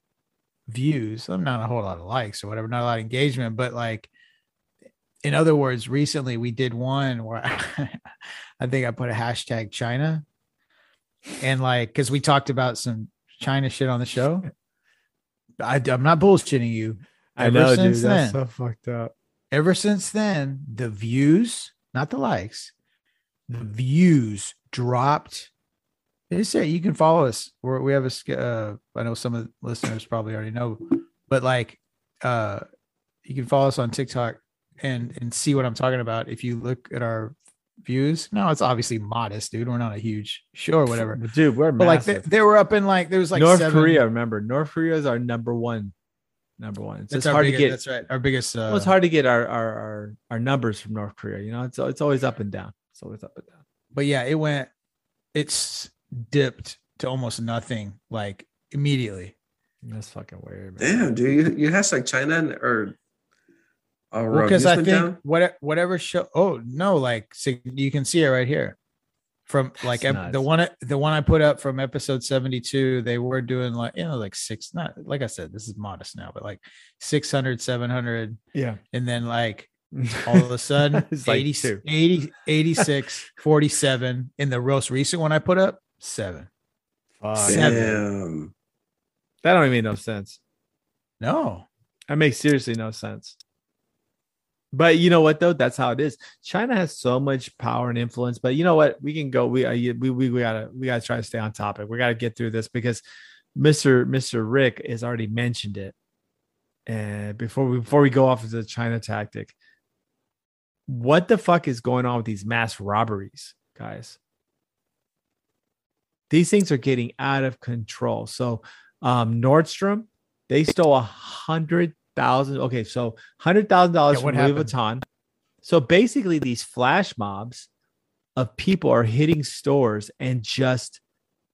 views. I'm not a whole lot of likes or whatever, not a lot of engagement, but like in other words, recently we did one where I think I put a hashtag China and like because we talked about some China shit on the show. I, I'm not bullshitting you. I ever know, dude. since That's then- so fucked up. Ever since then, the views, not the likes, the views dropped. They say you can follow us. We're, we have a. Uh, I know some of the listeners probably already know, but like, uh, you can follow us on TikTok and and see what I'm talking about. If you look at our views, no, it's obviously modest, dude. We're not a huge show or whatever. Dude, we're But like they, they were up in like there was like North seven- Korea. Remember, North Korea is our number one. Number one. It's That's hard biggest, to get. That's right. Our biggest. Uh, well, it's hard to get our, our our our numbers from North Korea. You know, it's it's always up and down. It's always up and down. but yeah, it went. It's dipped to almost nothing like immediately. That's fucking weird. Man. Damn, dude. You, you like China and, or or Well, because I think down? what whatever show. Oh no, like so you can see it right here. From like ep- the one the one I put up from episode seventy two, they were doing like you know like six. Not like I said, this is modest now, but like 600, 700, Yeah. and then like all of a sudden It's like 80, two. 80 86 47 in the most recent one i put up seven Fuck. Seven. Damn. That don't even make no sense. no That makes seriously no sense. But you know what though? That's how it is. China has so much power and influence. But you know what? We can go. We uh, we we, we gotta we gotta try to stay on topic. We gotta get through this because Mister Mister Rick has already mentioned it. And before we before we go off of the China tactic, what the fuck is going on with these mass robberies, guys? These things are getting out of control. So um Nordstrom, they stole a hundred thousand. Okay, so hundred thousand dollars from what Louis happened? Vuitton. So basically, these flash mobs of people are hitting stores and just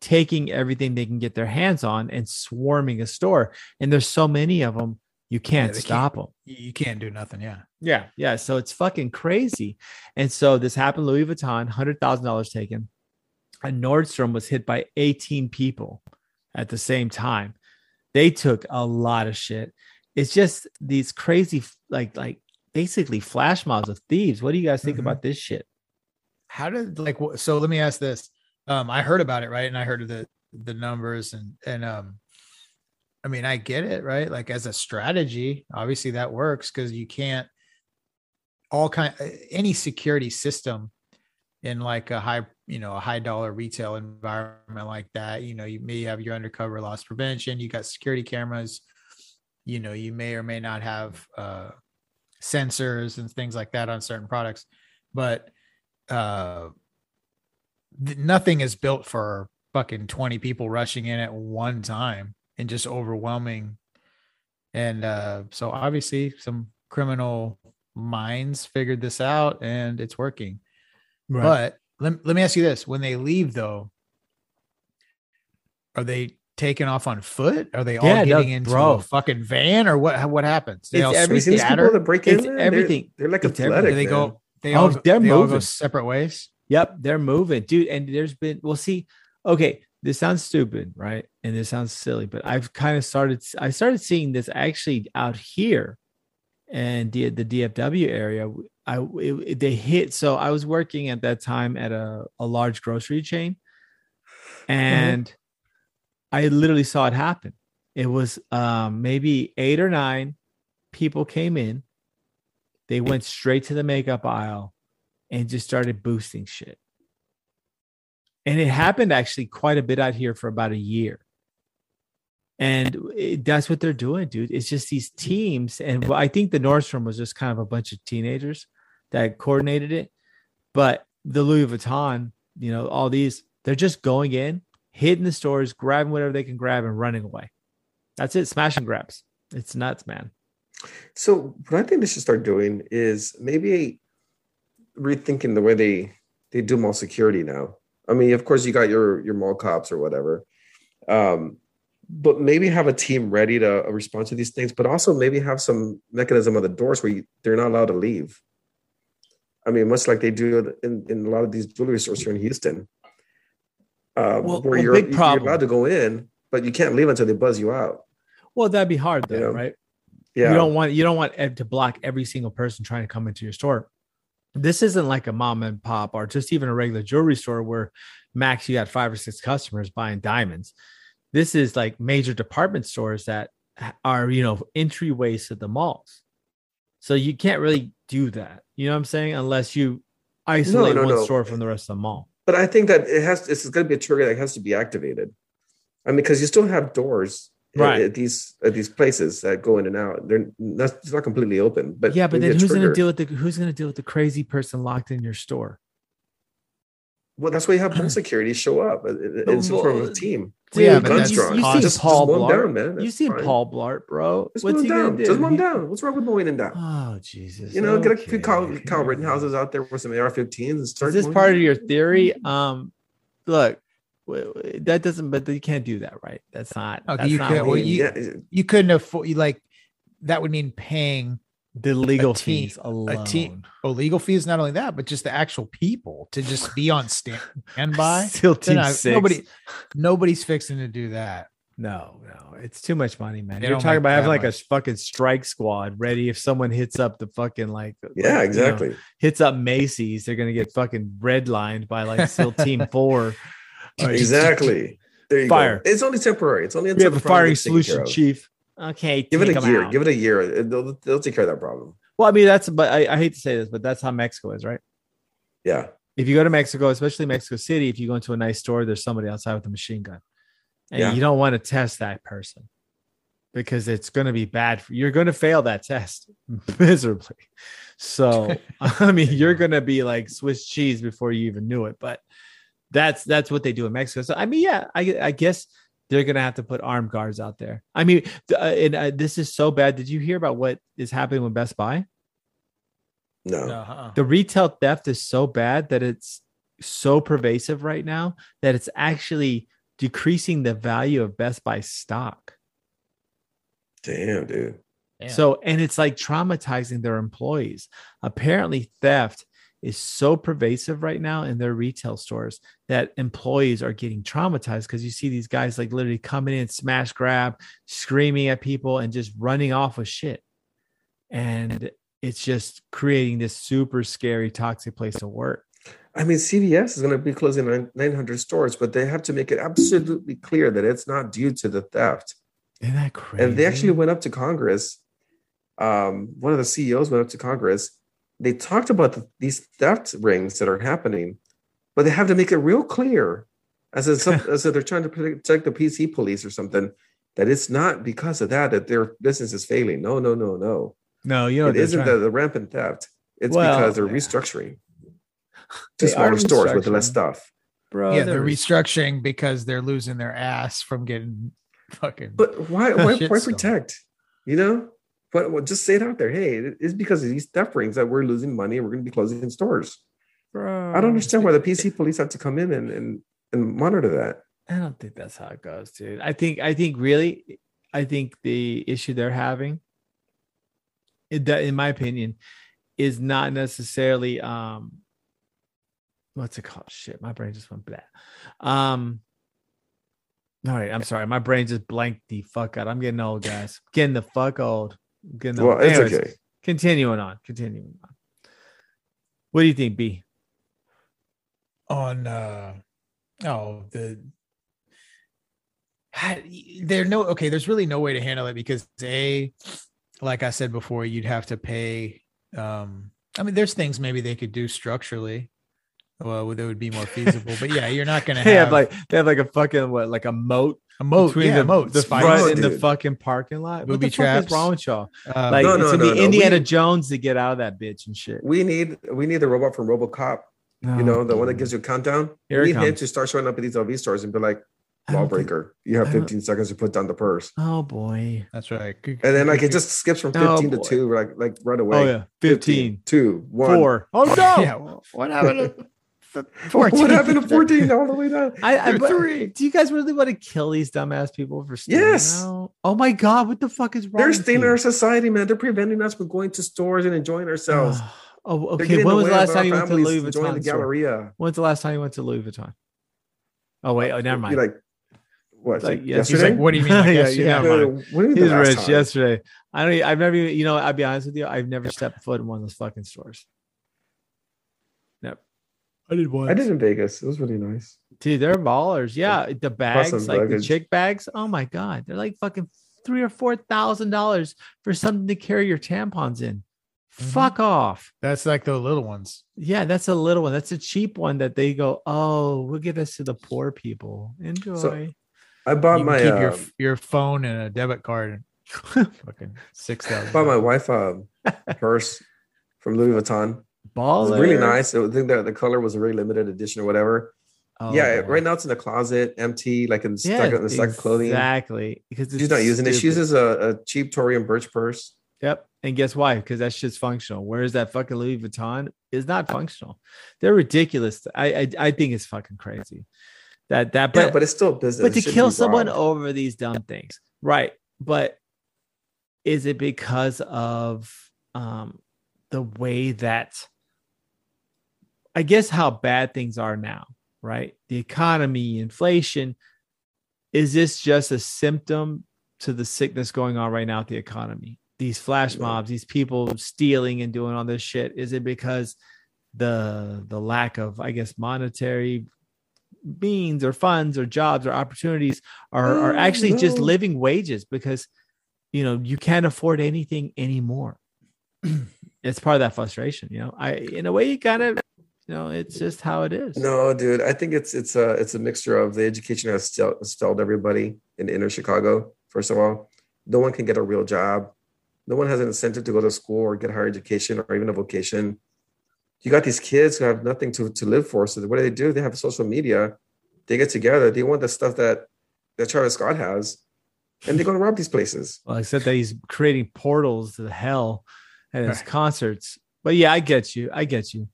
taking everything they can get their hands on and swarming a store. And there's so many of them, you can't they stop them. you you can't do nothing yeah Yeah, yeah. So it's fucking crazy. And so this happened. Louis Vuitton, hundred thousand dollars taken. And Nordstrom was hit by 18 people at the same time. They took a lot of shit. It's just these crazy, like, like basically flash mobs of thieves. What do you guys think Mhm. about this shit? how did like so let me ask this um i heard about it right and i heard of the the numbers and and um i mean i get it right like as a strategy obviously that works because you can't all kind any security system in like a high you know a high dollar retail environment like that you know you may have your undercover loss prevention you got security cameras you know you may or may not have uh sensors and things like that on certain products but uh th- nothing is built for fucking 20 people rushing in at one time and just overwhelming. And uh, so obviously some criminal minds figured this out and it's working. But let, let me ask you this when they leave though, are they taking off on foot? Are they all Yeah, no, getting into bro. a fucking van or what what happens? They It's all every- Have you seen these scatter? people that break in? It's there? everything. They're, they're like It's athletic. They go they Oh, all, they're they all go separate ways? Yep, they're moving, dude. And there's been, well, see, okay, this sounds stupid, right? And this sounds silly, but I've kind of started, I started seeing this actually out here and the, the DFW area. I, it, it- they hit. So I was working at that time at a, a large grocery chain and I literally saw it happen. It was um, maybe eight or nine people came in. They went straight to the makeup aisle and just started boosting shit. And it happened actually quite a bit out here for about a year. And it, that's what they're doing, dude. It's just these teams. And I think the Nordstrom was just kind of a bunch of teenagers that coordinated it. But the Louis Vuitton, you know, all these, they're just going in, hitting the stores, grabbing whatever they can grab and running away. That's it. Smash and grabs. It's nuts, man. So what I think they should start doing is maybe rethinking the way they they do mall security now. I mean, of course, you got your your mall cops or whatever, um, but maybe have a team ready to respond to these things. But also maybe have some mechanism on the doors where you, they're not allowed to leave. I mean, much like they do in, in a lot of these jewelry stores here in Houston, uh, Well, where well, you're, you're allowed to go in, but you can't leave until they buzz you out. Well, that'd be hard though, right? Yeah, You don't want you don't want ev- to block every single person trying to come into your store. This isn't like a mom and pop or just even a regular jewelry store where max you got five or six customers buying diamonds. This is like major department stores that are you know entryways to the malls. So you can't really do that. You know what I'm saying? Unless you isolate no, one no. store from the rest of the mall. But I think that it has it's going to be a trigger that has to be activated. I mean, because you still have doors Right. at, these at these places that go in and out. They're not, it's not completely open. But yeah, but then who's going to deal with the who's going to deal with the crazy person locked in your store? Well, that's why you have mall security show up uh, uh, in some Well, form of a team. Well, yeah, Dude, but that's you, you see Just- Paul just Blart. down, man. you That's see fine. Paul Blart, bro. Just What's mow 'em he gonna down. do? Just mow 'em down. What's wrong with mowing them down? Oh Jesus! you know, get a okay, few Kyle, okay. Kyle Rittenhouses out there with some AR-15s and start. Is this mowing part them of your theory? Um, look, w- w- that doesn't. But you can't do that, right? That's not. Okay, that's you not can't- well, you- Yeah, You couldn't afford you like that would mean paying the legal team- fees alone. Oh, team- illegal fees. Not only that, but just the actual people to just be on stand standby. Still team not- six. Nobody, nobody's fixing to do that. No, no, it's too much money, man. They You're talking about having like much. a fucking strike squad ready if someone hits up the fucking like. like, you yeah, know, exactly. hits up Macy's, they're gonna get fucking redlined by like SEAL Team Four. Exactly. There you Fire. go. It's only temporary. It's only temporary. We have a firing gets taken care solution, chief. Okay, Give it a year. out. Give it a year. They'll, they'll take care of that problem. Well, I mean, that's but I, I hate to say this, but that's how Mexico is, right? Yeah. If you go to Mexico, especially Mexico City, if you go into a nice store, there's somebody outside with a machine gun, and Yeah. you don't want to test that person because it's going to be bad for you're going to fail that test miserably. So, I mean, you're going to be like Swiss cheese before you even knew it. But that's that's what they do in Mexico. So, I mean, yeah, I, I guess they're going to have to put armed guards out there. I mean, uh, and uh, this is so bad. Did you hear about what is happening with Best Buy? No. Uh-huh. the retail theft is so bad that it's so pervasive right now that it's actually decreasing the value of Best Buy stock. Damn, dude. Damn. So, and it's like traumatizing their employees. Apparently, theft is so pervasive right now in their retail stores that employees are getting traumatized because you see these guys like literally coming in, smash grab, screaming at people, and just running off with shit. And it's just creating this super scary, toxic place to work. I mean, CVS is going to be closing 900 stores, but they have to make it absolutely clear that it's not due to the theft. Isn't that crazy? And they actually went up to Congress. Um, one of the CEOs went up to Congress. They talked about the, these theft rings that are happening, but they have to make it real clear, as if, some, as if they're trying to protect the PC police or something, that it's not because of that that their business is failing. No, no, no, no. no, you know, it they're isn't the, the rampant theft. It's Well, because they're yeah. restructuring to They smaller stores with less stuff. bro. yeah, they're restructuring because they're losing their ass from getting fucking. But why why, why protect? You know? But well, just say it out there. Hey, it's because of these theft rings that we're losing money and we're going to be closing stores. bro. I don't understand why the PC police have to come in and, and, and monitor that. I don't think that's how it goes, dude. I think I think really, I think the issue they're having, it, that in my opinion, is not necessarily um, what's it called? Shit, my brain just went blah. Um, all right, I'm sorry, my brain just blanked the fuck out. I'm getting old, guys. Getting the fuck old. Getting old. Well, it's Anyways, okay. Continuing on, continuing on. What do you think, B? on uh oh the there no okay there's really no way to handle it because a like i said before you'd have to pay um i mean there's things maybe they could do structurally well that would be more feasible but yeah you're not gonna have have like they have like a fucking what, like a moat a moat between yeah, the, moat the spikes. front Oh, and the fucking parking lot. Booby what the fuck is wrong with y'all? Uh, Like No, it's no, gonna no, be no. Indiana We- Jones to get out of that bitch and shit. We need we need the robot from RoboCop. You know, the one that gives you a countdown. Oh, Here we need him to start showing up at these LV stores and be like, I don't lawbreaker, you have 15 seconds to put down the purse. Oh boy. that's right And then like it just skips from Oh, 15 boy. to 2, like like right away. Oh yeah. 15, 2, 1. 4. Oh no. yeah well, what happened to 14 What happened to 14 all the way down? I, I three. do you guys really want to kill these dumbass people for stealing? Yes. now? Oh my god, what the fuck is wrong? They're stealing our society, man. They're preventing us from going to stores and enjoying ourselves. oh, okay. When was the last time you went to Louis Vuitton? the? Galleria. When's the last time you went to Louis Vuitton? Oh wait, oh never mind. You're like, what? Like, like yes, he's yesterday? like what do you mean like Yeah, yeah, No, no, no. What do you mean the He's last rich time? yesterday. I don't. I've never even. You know. I'll be honest with you. I've never stepped foot in one of those fucking stores. Nope. I did once. I did in Vegas. It was really nice. Dude, they're ballers. Yeah, the bags, some like the chick bags. Oh my god, they're like fucking three or four thousand dollars for something to carry your tampons in. Mm-hmm. Fuck off. that's like the little ones Yeah, that's a little one. That's a cheap one that they go. Oh, we'll give this to the poor people. Enjoy. I bought you my keep uh, your your phone and a debit card and fucking six thousand bought my wife a purse from Louis Vuitton. It Baller. was really nice. I think that the color was a really limited edition or whatever. Oh, yeah, right now it's in the closet, empty, like in Yeah, stuck in the stuck clothing. exactly. Because She's not using it. She uses a, a cheap Tory and Burch purse. Yep. And guess why? Because that shit's functional. Whereas that fucking Louis Vuitton is not functional. They're ridiculous. I I, I think it's fucking crazy. That that but yeah, but it's still business. but to It kill someone over these dumb things. Right. But is it because of um the way that I guess how bad things are now, right? The economy, inflation. Is this just a symptom to the sickness going on right now with the economy? These flash mobs, these people stealing and doing all this shit. Is it because the the lack of, I guess, monetary means or funds or jobs or opportunities are, are Oh, actually just living wages because you know you can't afford anything anymore. it's part of that frustration, you know. I in a way you kind of you know, it's just how it is. No, dude. I think it's it's a it's a mixture of the education has still stalled everybody in inner Chicago. First of all, no one can get a real job. No one has an incentive to go to school or get higher education or even a vocation. You got these kids who have nothing to, to live for. So what do they do? They have social media. They get together. They want the stuff that that Travis Scott has, and they're going to rob these places. Well, except that he's creating portals to hell at his Right. concerts. But yeah, I get you. I get you.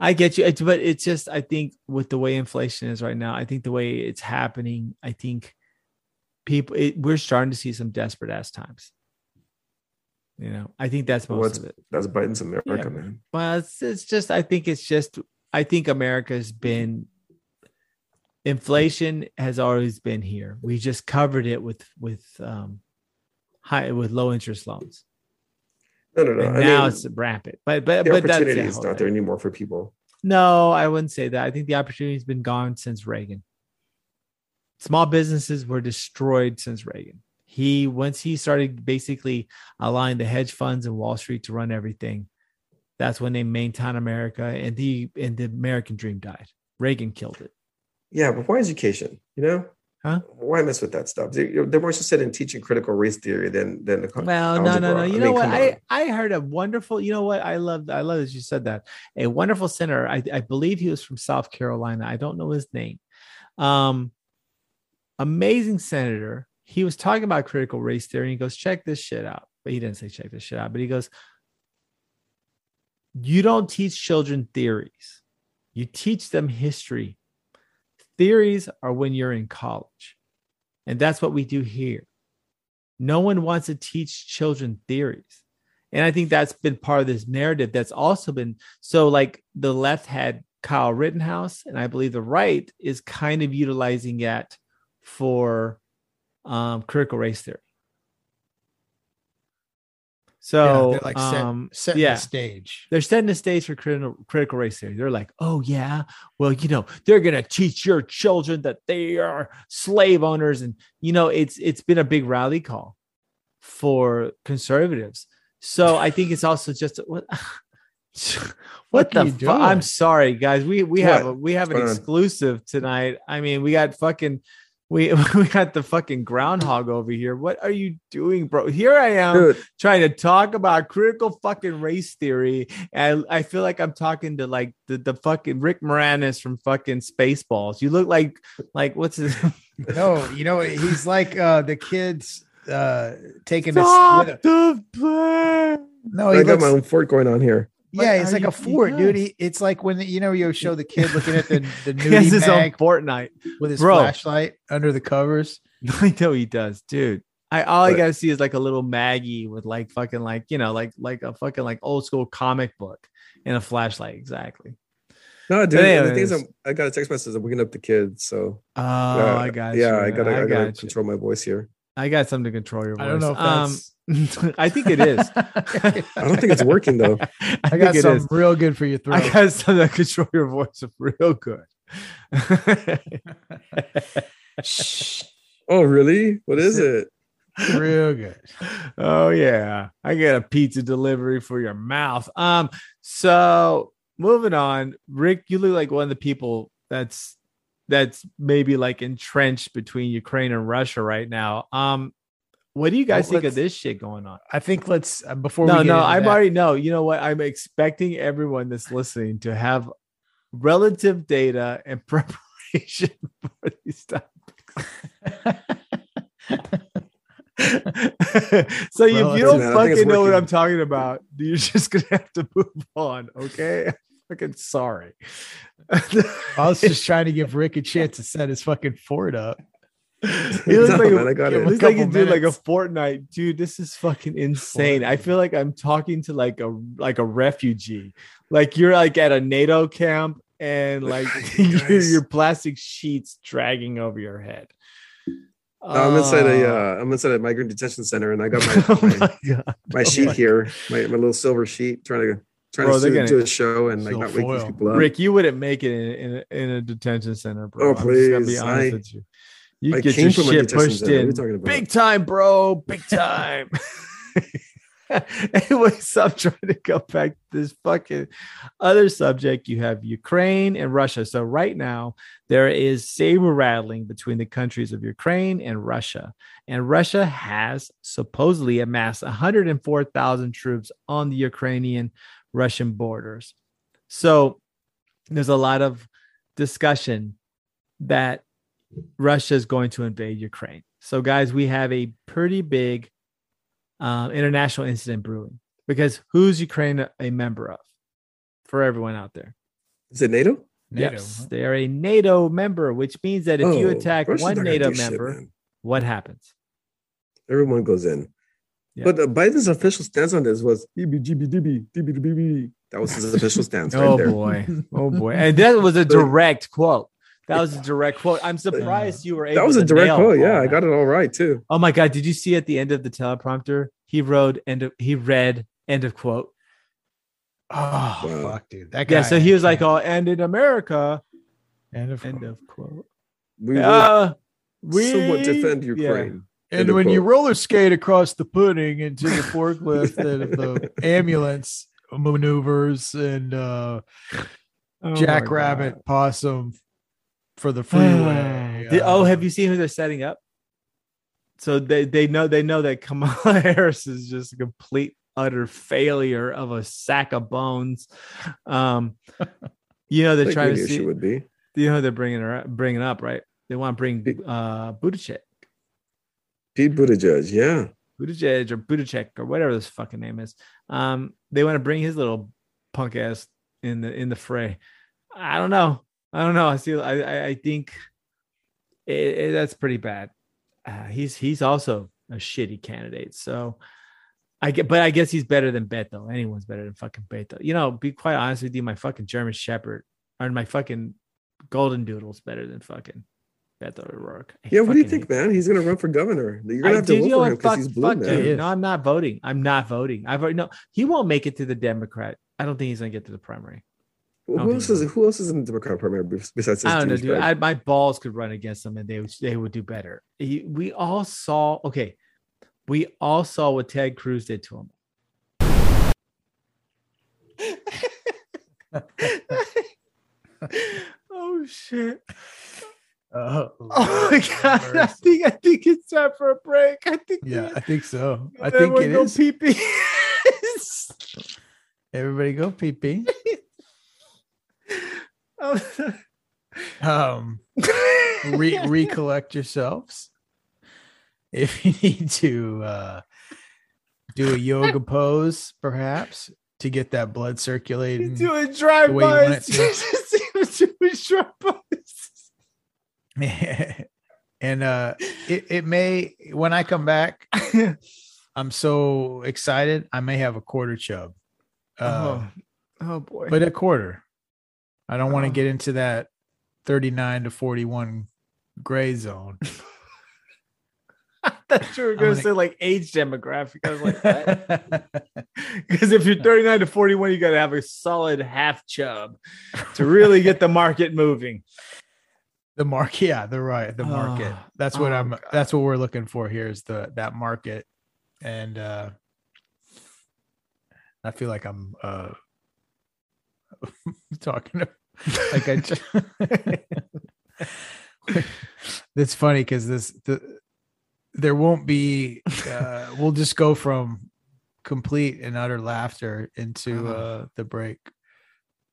I get you. It's, but it's just, I think with the way inflation is right now, I think the way it's happening, I think people, it, we're starting to see some desperate ass times. You know, I think that's most What's- of it. That's Biden's America, Yeah. man. Well, it's, it's just, I think it's just, I think America's been, inflation has always been here. We just covered it with, with, um, high, with low interest loans. No, no, no. and I now mean, it's rampant. But but the but opportunity is not there thing. anymore for people. No, I wouldn't say that. I think the opportunity's been gone since Reagan. Small businesses were destroyed since Reagan. He once he started basically allowing the hedge funds and Wall Street to run everything. That's when they maintain America and the and the American dream died. Reagan killed it. Yeah, but why education? You know, Huh? Why mess with that stuff? They, they're more interested in teaching critical race theory than than the. Well, no, no, no. You I know mean, what? I I heard a wonderful. You know what? I love. I love that you said that. A wonderful senator. I I believe he was from South Carolina. I don't know his name. Um, amazing senator. He was talking about critical race theory. And he goes, check this shit out. But he didn't say check this shit out. But he goes, you don't teach children theories. You teach them history. Theories are when you're in college. And that's what we do here. No one wants to teach children theories. And I think that's been part of this narrative that's also been so like the left had Kyle Rittenhouse, and I believe the right is kind of utilizing that for um, critical race theory. So, they're like set, um, setting yeah. the stage. they're setting the stage for critical, critical race theory. They're like, oh, yeah, well, you know, they're going to teach your children that they are slave owners. And, you know, it's it's been a big rally call for conservatives. So I think it's also just what what What the you fu- doing? I'm sorry, guys. We we have a, we have an What's going on? exclusive tonight. I mean, we got fucking we we got the fucking groundhog over here. What are you doing, bro? Here I am Dude, trying to talk about critical fucking race theory. And I feel like I'm talking to like the, the fucking Rick Moranis from fucking Spaceballs. You look like like what's his No, you know he's like uh the kids uh taking. Stop with a- the plane. No, he I got my own fort going on here. Yeah, What it's like you- a fort, dude. He, it's like when you know you show the kid looking at the the He has nudie his own Fortnite. with his Bro. flashlight under the covers. I know he does, dude. I all I gotta see is like a little Maggie with like fucking like you know like like a fucking like old school comic book and a flashlight. Exactly. No, dude. But and the thing is. I'm, I got a text message. I'm waking up the kids, so Oh, uh, I got yeah, you. I gotta, I, I gotta you. control my voice here. I got something to control your voice. I don't know if um, that's. I think it is. I don't think it's working though. I, I think got it something is. real good for your throat. I got something to control your voice real good. Oh, really? What is it? real good. oh yeah, I got a pizza delivery for your mouth. Um, so moving on, Rick, you look like one of the people that's that's maybe like entrenched between Ukraine and Russia right now. Um, what do you guys Well, think of this shit going on? I think let's uh, before no, no, I'm that- already no. You know what? I'm expecting everyone that's listening to have relative data and preparation for these topics. so if you don't man, I think it's fucking know what. I'm talking about, you're just gonna have to move on. Okay, fucking sorry. I was just trying to give Rick a chance to set his fucking fort up. He looks No, like man, a, I got he it. looks like a Couple dude like a minutes. Fortnite dude. This is fucking insane. I feel like I'm talking to like a like a refugee. Like you're like at a NATO camp and like your, your plastic sheets dragging over your head. No, I'm inside a, Oh. uh, I'm inside a migrant detention center, and I got oh my my, my god. my Oh sheet my- here, my, my little silver sheet, trying to trying Bro, to they're gonna- do a show and like So not wake these foil. people up. Rick, you wouldn't make it in, in, a- in a detention center, bro. Oh, I'm just gonna be honest I- with you. You I get came your from a shit detention pushed center. What are you in talking about? big time, bro. Big time. Anyways, I'm trying to go back to this fucking other subject. You have Ukraine and Russia. So right now there is saber rattling between the countries of Ukraine and Russia. And Russia has supposedly amassed 104,000 troops on the Ukrainian Russian borders. So there's a lot of discussion that Russia is going to invade Ukraine. So, guys, we have a pretty big uh, international incident brewing because who's Ukraine a, a member of? For everyone out there, Is it NATO? NATO, yes, they are a NATO member, which means that if you Oh, attack Russia's one NATO do shit, member, what happens? Everyone goes in. Yeah. But uh, Biden's official stance on this was EBGBDB, DBDB. That was his official stance right there. oh there. boy, oh boy, and that was a direct quote. That was a direct quote. I'm surprised you were able. That was a to direct quote. all Yeah, I got it all right too. Oh my god! Did you see at the end of the teleprompter? He wrote end of. He read end of quote. Oh Wow. fuck, dude. That guy. Yeah. So he was like, "Oh, and in America." end of, End of quote. We will Uh, we somewhat defend yeah. Ukraine. And End of when you quote. roller skate across the pudding into the forklift and the ambulance maneuvers and uh, Oh jackrabbit possum for the freeway. The- oh, uh, have you seen who they're setting up? So they they know they know that Kamala Harris is just a complete utter failure of a sack of bones. Um, you know I they're trying to see. she would be. You know they're bringing her bringing up right. They want to bring uh Buttigieg, Pete Buttigieg, yeah. Buttigieg or Buttigieg or whatever this fucking name is. Um, they want to bring his little punk ass in the in the fray. I don't know. I don't know. I see. I I, think it, it- that's pretty bad. Uh, he's he's also a shitty candidate. So I get, but I guess he's better than Beto. Anyone's better than fucking Beto. You know, be quite honest with you, my fucking German Shepherd or my fucking Golden Doodle's better than fucking Beto O'Rourke. I Yeah, what do you think, man? He's gonna run for governor. You're gonna I have to did, vote for him because he's blue fuck now. you. No, I'm not voting. I'm not voting. I've already no. He won't make it to the Democrat. I don't think he's gonna get to the primary. Well, who else is who else is in the Democrat primary besides this I don't know, dude. I, my balls could run against them, and they would they would do better. He- we all saw. Okay, we all saw what Ted Cruz did to him. oh shit! Oh, Oh my god! I think I think it's time for a break. I think Yeah, I think so. I think it go is. Pee pee. Everybody go pee pee. Um, re- recollect yourselves. If you need to uh, do a yoga pose, perhaps to get that blood circulating. Do a you want drive-bys. it Doing drive-bys. and uh, it, it may when I come back, I'm so excited. I may have a quarter chub. Uh, oh, oh boy! but a quarter. I don't want to Oh. get into that 39 to 41 gray zone. I thought you were going gonna- to say like age demographic. I was like, because if you're 39 to 41, you got to have a solid half chub to really get the market moving. The market, yeah, the right, the market. Oh, That's what oh, I'm. God. That's what we're looking for here is the that market, and uh I feel like I'm uh talking to, like I. Just, it's funny because this the there won't be. uh We'll just go from complete and utter laughter into Oh. uh the break.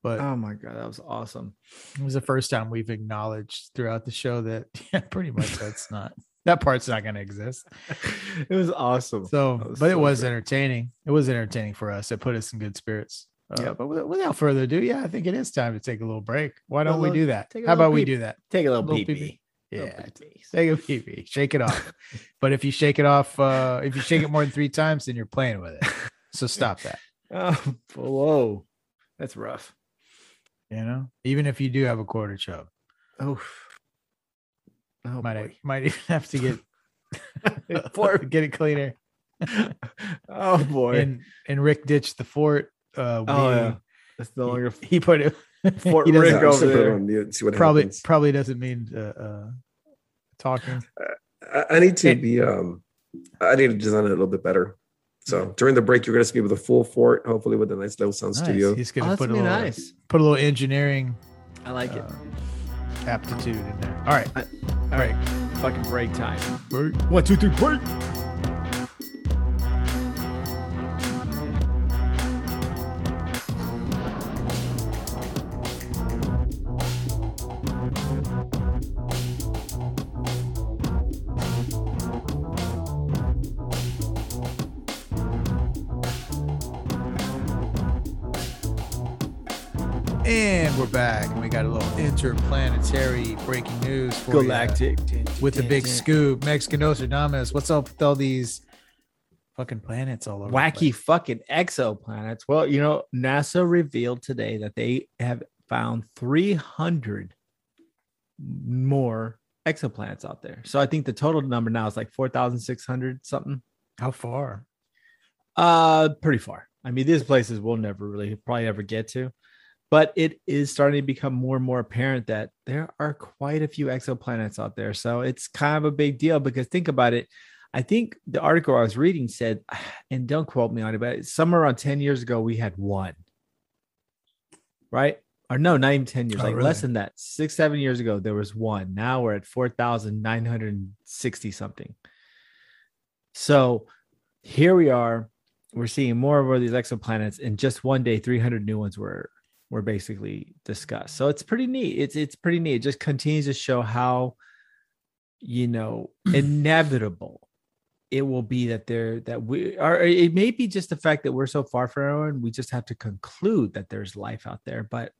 But Oh my God, that was awesome. it was the first time we've acknowledged throughout the show that yeah, pretty much that's not that part's not going to exist. It was awesome. So, was but it was great. entertaining. It was entertaining for us. It put us in good spirits. Uh, Yeah. But without further ado, yeah, I think it is time to take a little break. Why don't we do that? How little about we do that? Take a little, Little pee pee-pee. pee. Yeah, take a pee pee, shake it off. but if you shake it off, uh, if you shake it more than three times, then you're playing with it. So stop that. Oh, whoa. That's rough. You know, even if you do have a quarter chub, Oh, oh might boy. might even have to get Poor- get it cleaner. oh boy. and and Rick ditched the fort. Uh, oh we- yeah. That's no longer he, he put it. Fort he Rick Yeah, over just put it there. on mute and see what probably happens. probably doesn't mean uh, uh, talking. I, I need to And- be um I need to design it a little bit better. So during the break, you're gonna see me with a full fort, hopefully with a nice little sound Nice. studio. He's Oh, gonna that's put a be little nice. put a little engineering I like it. uh, aptitude in there. All right, All right. Fucking break time. break. One, two, three, break. Interplanetary breaking news for Galactic. with the big scoop. Mexican Nostradamus. What's up with all these fucking planets all over? the wacky fucking exoplanets. Well, you know, NASA revealed today that they have found 300 more exoplanets out there. So I think the total number now is like 4,600 something. How far? Uh, pretty far. I mean, these places we'll never really probably ever get to, but it is starting to become more and more apparent that there are quite a few exoplanets out there. So it's kind of a big deal because think about it. I think the article I was reading said, and don't quote me on it, but somewhere around 10 years ago, we had one. Right? or no, not even 10 years, Oh, like really? less than that. Six, seven years ago, there was one. Now we're at 4,960 something. So here we are. We're seeing more and more of these exoplanets. In just one day, 300 new ones were were basically discussed. So it's pretty neat. It's it's pretty neat. It just continues to show how, you know, inevitable it will be that there that we are it may be just the fact that we're so far from everyone we just have to conclude that there's life out there but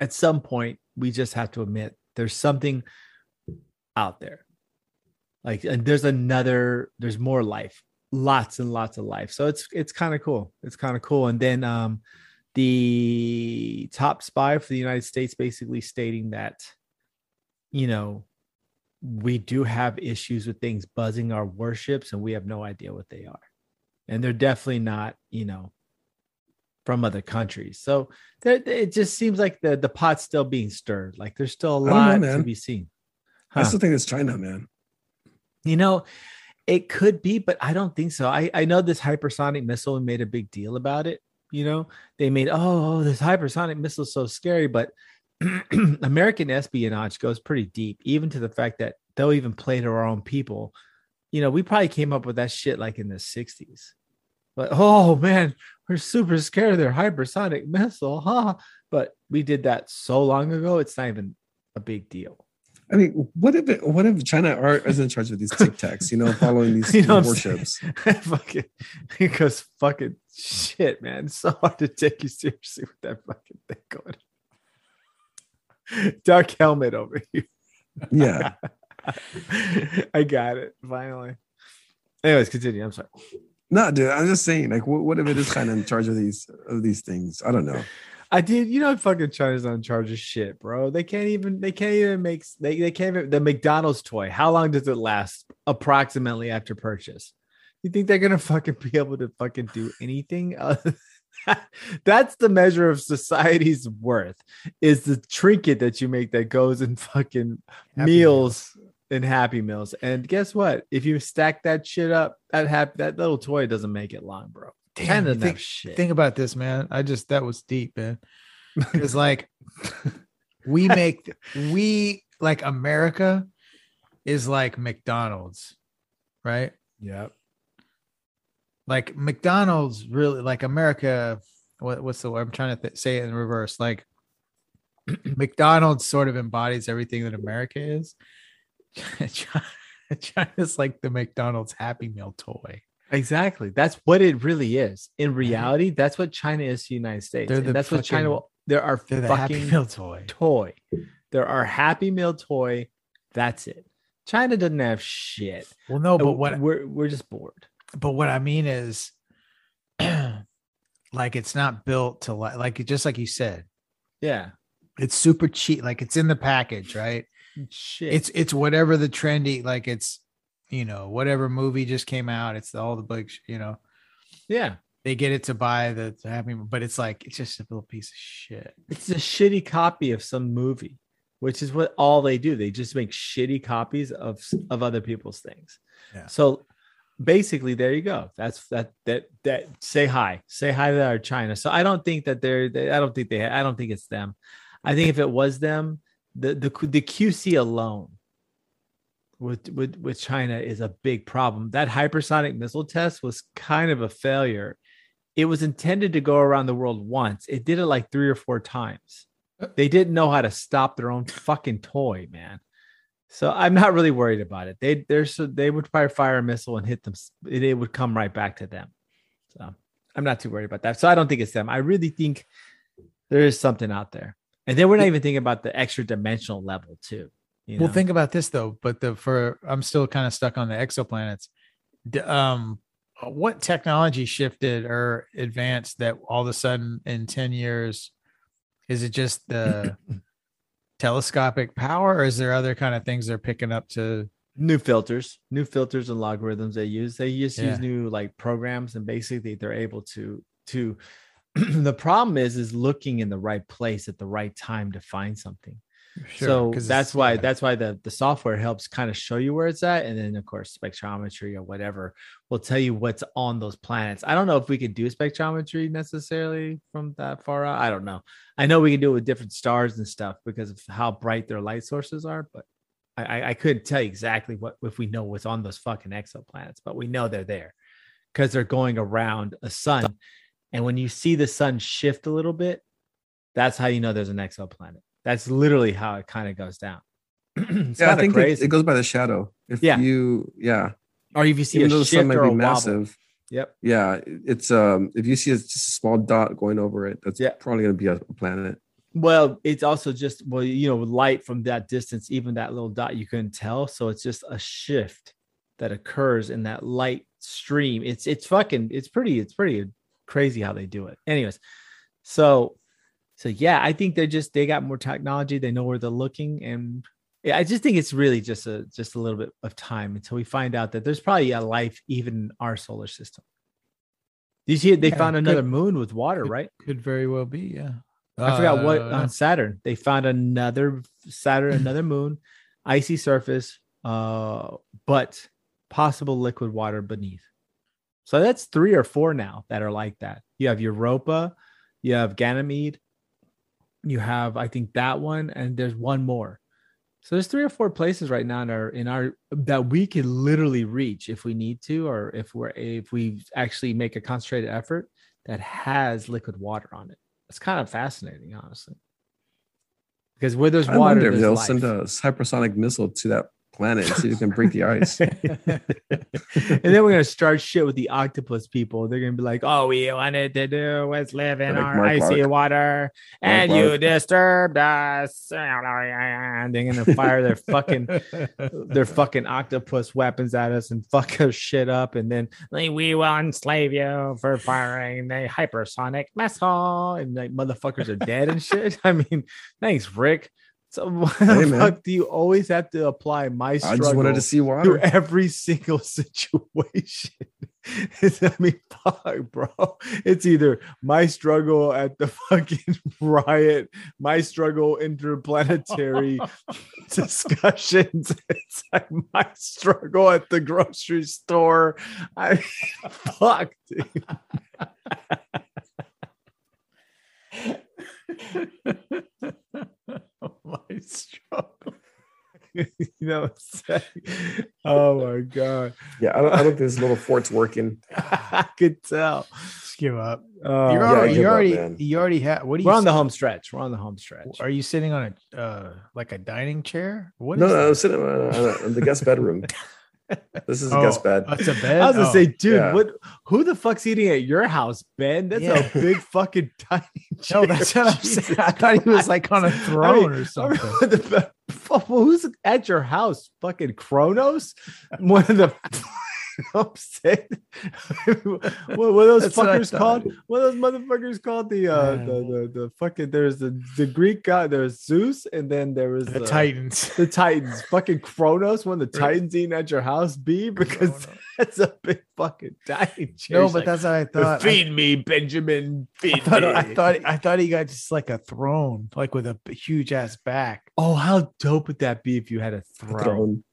at some point we just have to admit there's something out there like and there's another there's more life lots and lots of life so it's it's kind of cool it's kind of cool and then um the top spy for the united states basically stating that you know we do have issues with things buzzing our warships and we have no idea what they are. And they're definitely not you know from other countries. So it just seems like the the pot's still being stirred. Like there's still a don't know, lot to be seen. I Huh. still think it's China, man. you know it could be but i don't think so. I i know this hypersonic missile made a big deal about it you know? They made oh, oh this hypersonic missile is so scary but american espionage goes pretty deep even to the fact that they'll even play to our own people. You know we probably came up with that shit like in the 60s but oh man we're super scared of their hypersonic missile huh? But we did that so long ago it's not even a big deal I mean, what if it, what if China are is in charge of these tic tacs? You know, following these You know warships. fucking because fucking shit, man. It's so hard to take you seriously with that fucking thing going. Dark helmet over here. Yeah, I got it finally. Anyways, continue. I'm sorry. no, dude. I'm just saying, like, what, what if it is China in charge of these of these things? I don't know. I did. You know, fucking China's on charge of shit, bro. They can't even. They can't even make. They they can't even. The McDonald's toy. How long does it last? Approximately after purchase. You think they're gonna fucking be able to fucking do anything? Uh, that's the measure of society's worth. Is the trinket that you make that goes in fucking Happy meals and Happy Meals. And guess what? If you stack that shit up, that hap- that little toy doesn't make it long, bro. Damn, think, shit. think about this, man. I just that was deep, man. Because like we make we like America is like McDonald's, right? Yep. Like McDonald's really like America. What, what's the word? I'm trying to th- say it in reverse. Like McDonald's sort of embodies everything that America is. China- China's like the McDonald's Happy Meal toy. Exactly. That's what it really is. In mm-hmm. reality, that's what China is to the United States. The that's what China fucking- will. There are They're the Happy fucking Meal toy. toy. There are Happy Meal toy. That's it. China doesn't have shit. Well, no, but what we're we're just bored. but what I mean is, like it's not built to like like just like you said, Yeah. it's super cheap. Like it's in the package, right? Shit. It's it's whatever the trendy like it's you know whatever movie just came out. It's all the big sh- you know yeah. they get it to buy the the happy, but it's like it's just a little piece of shit. It's a shitty copy of some movie, which is what all they do. They just make shitty copies of of other people's things. Yeah. So basically, there you go. That's that that that. Say hi. Say hi to our China. So I don't think that they're. They, I don't think they. I don't think it's them. I think if it was them, the the the QC alone with with with China is a big problem. That hypersonic missile test was kind of a failure. It was intended to go around the world once. It did it like three or four times. Uh. They didn't know how to stop their own fucking toy, man. So I'm not really worried about it. They they're so they would probably fire a missile and hit them. It, it would come right back to them. So I'm not too worried about that. So I don't think it's them. I really think there is something out there. And then we're not even thinking about the extra dimensional level too. You Well, think about this though. But the for I'm still kind of stuck on the exoplanets. Um, what technology shifted or advanced that all of a sudden in ten years? Is it just the telescopic power, or is there other kind of things they're picking up to? new filters, new filters and logarithms they use. They just Yeah. use new like programs and basically they're able to to the problem is is looking in the right place at the right time to find something. Sure, so that's why yeah. that's why the the software helps kind of show you where it's at and then of course spectrometry or whatever will tell you what's on those planets. I don't know if we could do spectrometry necessarily from that far out. I don't know. I know we can do it with different stars and stuff because of how bright their light sources are but i i, I couldn't tell you exactly what if we know what's on those fucking exoplanets but we know they're there because they're going around a sun. And when you see the sun shift a little bit that's how you know there's an exoplanet that's literally how it kind of goes down. it's yeah, I think it, crazy. it goes by the shadow. If Yeah. you, yeah, or if you see even a though the sun might or be a wobble. massive, Yep. yeah, it's um, if you see a, just a small dot going over it, that's Yeah. probably going to be a, a planet. Well, it's also just well, you know, light from that distance, even that little dot, you couldn't tell. So it's just a shift that occurs in that light stream. It's it's fucking it's pretty it's pretty crazy how they do it. Anyways, so so yeah, I think they're just they got more technology. They know where they're looking, and yeah, I just think it's really just a just a little bit of time until we find out that there's probably a life even in our solar system. Did you see it? They Yeah, found could- another moon with water, could- right? Could very well be, yeah. I forgot what Uh, on Saturn. They found another Saturn, another moon, icy surface, uh, but possible liquid water beneath. So that's three or four now that are like that. You have Europa, you have Ganymede, you have I think that one, and there's one more. So there's three or four places right now in our in our that we can literally reach if we need to, or if we're if we actually make a concentrated effort that has liquid water on it. It's kind of fascinating, honestly. Because where there's I water, wonder if they'll life. send a hypersonic missile to that planet and see if it can break the ice. and then we're gonna start shit with the octopus people. They're gonna be like, "All we wanted to do was live in Like our Mark icy Clark. water, and Mark you disturbed us." And they're gonna fire their fucking their fucking octopus weapons at us and fuck our shit up, and then like, we will enslave you for firing the hypersonic missile, and like motherfuckers are dead and shit. I mean, thanks, Rick. So why the man. fuck do you always have to apply my I struggle? just wanted to see to water. every single situation. I mean, fuck, bro. It's either my struggle at the fucking riot, my struggle interplanetary discussions. It's like my struggle at the grocery store. I fuck, dude. my struggle. you know what I'm saying? Oh my god. Yeah, I don't, I don't think this little fort's working. I could tell. Just give up. Uh, You're yeah, already, give you up, already, man. you already have. What do you? we're on the home stretch. We're on the home stretch. Are you sitting on a uh, like a dining chair? What No, is no, I'm sitting in on, on the guest bedroom. This is a Oh, guest bed. That's a bed. I was gonna Oh. say, dude, yeah. what? Who the fuck's eating at your house, Ben? That's Yeah. a big fucking tiny. No, chair. that's what I'm saying. I thought he was like on a throne I mean, or I mean, something. the who's at your house? Fucking Kronos? One of the. I'm saying, what, what those That's fuckers thought. called? What are those motherfuckers called? The uh, Yeah. the, the the fucking there's the the Greek god. There's Zeus, and then there was the uh, Titans. the Titans. fucking Kronos. One of the Titans eating at your house, B because that's a big fucking dining chair. no, but like, that's what I thought. I- feed me, Benjamin. I Feed thought, me. I thought I thought he got just like a throne, like with a huge ass back. Oh, how dope would that be if you had a A throne?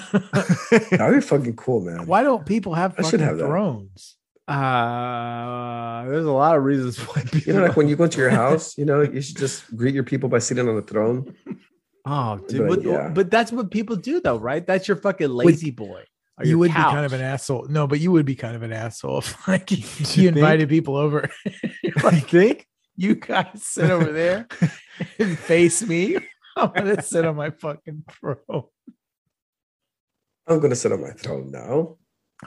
Throne. That'd be fucking cool, man. Why don't people have I should fucking have that. thrones? Uh, there's a lot of reasons why people. You know, like when you go to your house, you know, you should just greet your people by sitting on the throne. oh, dude, but, yeah. but that's what people do, though, right? That's your fucking lazy boy. or You your would be kind of an asshole. No, but you would be kind of an asshole if like you, You invited people over. You're I like, think. you guys sit over there and face me. I'm gonna sit on my fucking throne. I'm gonna sit on my throne now.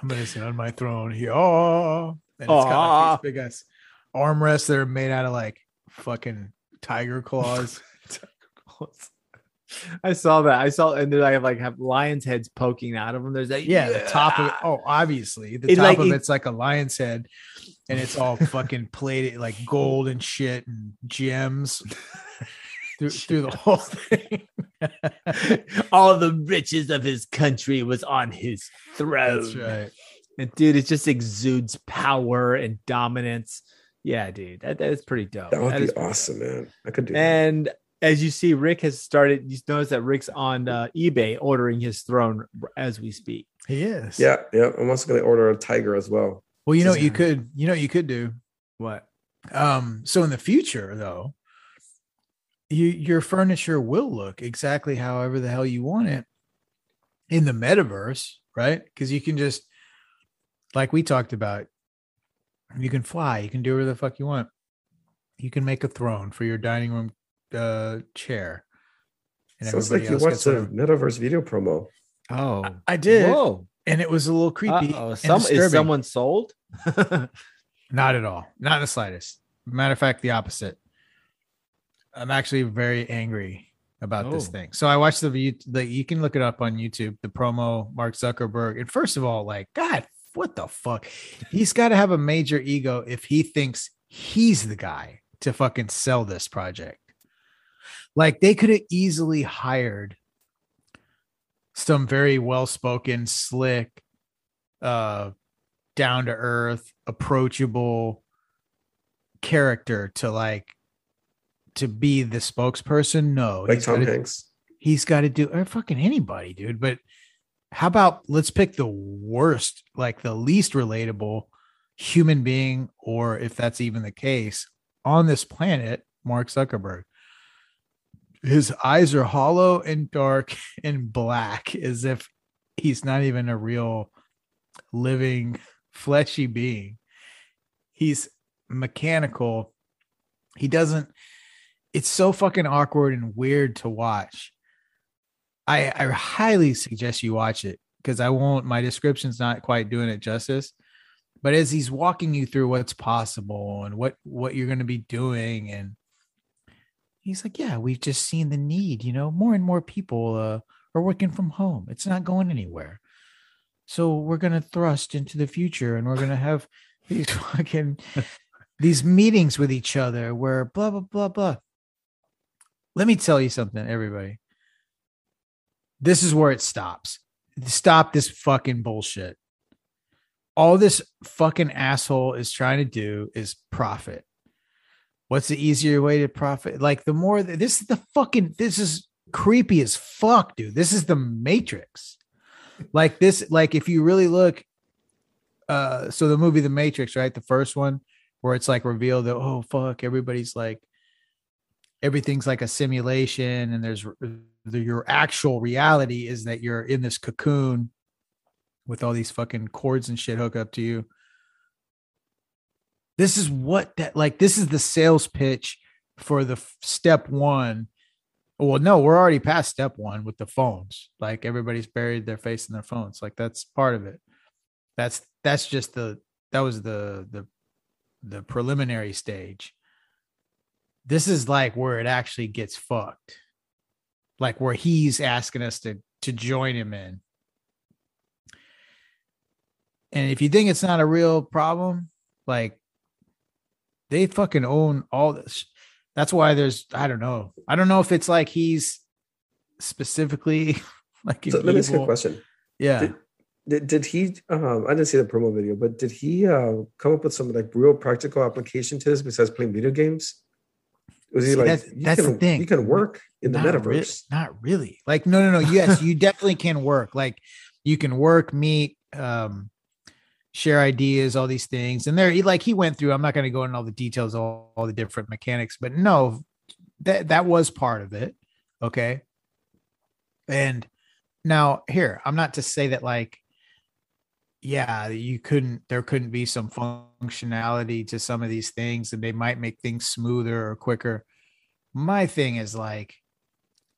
I'm gonna sit on my throne here. Oh, and it's got like these big ass armrests that are made out of like fucking tiger claws. claws I saw that. I saw, and then I have like have lions' heads poking out of them. There's like, Yeah, the top of it. Oh, obviously, the It, top like, of it- it's like a lion's head, and it's all fucking plated like gold and shit and gems through, through the whole thing. all the riches of his country was on his throne. That's right. And dude, it just exudes power and dominance. Yeah, dude, that, that is pretty dope. That would That be is pretty dope. awesome, man. I could do that. And as you see, Rick has started. You notice that Rick's on uh, eBay ordering his throne as we speak. He is. Yeah, yeah. I'm also going to order a tiger as well. Well, you know what you could, you know what you could do. What? Um, so in the future, though, you your furniture will look exactly however the hell you want it in the metaverse, right? Because you can just, like we talked about, you can fly, you can do whatever the fuck you want. You can make a throne for your dining room uh, chair, and Sounds like you watched gets the metaverse video promo. Oh, I did, Whoa. and it was a little creepy. Uh-oh. and Some, is someone sold? Not at all. Not in the slightest. Matter of fact, the opposite. I'm actually very angry about this Oh. thing. So I watched the view. The, you can look it up on YouTube. The promo, Mark Zuckerberg. And first of all, like, God, what the fuck? He's got to have a major ego if he thinks he's the guy to fucking sell this project. Like they could have easily hired some very well-spoken, slick, uh, down to earth, approachable character to like to be the spokesperson. No, Like he's Tom gotta- Hanks. he's got to do or fucking anybody, dude. But how about let's pick the worst, like the least relatable human being, or if that's even the case, on this planet, Mark Zuckerberg. His eyes are hollow and dark and black, as if he's not even a real living fleshy being. He's mechanical. He doesn't, it's so fucking awkward and weird to watch. I, I highly suggest you watch it because I won't, my description's not quite doing it justice. But as he's walking you through what's possible and what what you're going to be doing, and he's like, "Yeah, we've just seen the need. You know, more and more people uh, are working from home. It's not going anywhere. So we're going to thrust into the future, and we're going to have these fucking these meetings with each other where blah blah blah blah." Let me tell you something, everybody. This is where it stops. Stop this fucking bullshit all this fucking asshole is trying to do is profit. What's the easier way to profit? Like the more this is the fucking this is creepy as fuck, dude. This is the Matrix. Like this, like if you really look, uh, so the movie The Matrix, right? The first one where it's like revealed that oh fuck, everybody's like everything's like a simulation, and there's the, your actual reality is that you're in this cocoon with all these fucking cords and shit hook up to you. This is what that like this is the sales pitch for the f- step 1. Well, no, we're already past step 1 with the phones. Like everybody's buried their face in their phones. Like that's part of it. That's that's just the that was the the the preliminary stage. This is like where it actually gets fucked. Like where he's asking us to to join him in. And if you think it's not a real problem, like they fucking own all this. That's why there's I don't know. I don't know if it's like he's specifically like So let me ask you a question. Yeah. Did, did, did he um, i didn't see the promo video but did he uh, come up with some like real practical application to this besides playing video games was he See, like that's- that's the thing. you can work in the not metaverse rea- not really. Like, no, no, no. Yes, you definitely can work. Like, you can work, meet, um, share ideas, all these things. And there, he, like, he went through. I'm not going to go into all the details, all, all the different mechanics, but no, that that was part of it. Okay. And now here, I'm not to say that like, yeah, you couldn't. There couldn't be some functionality to some of these things, and they might make things smoother or quicker my thing is like,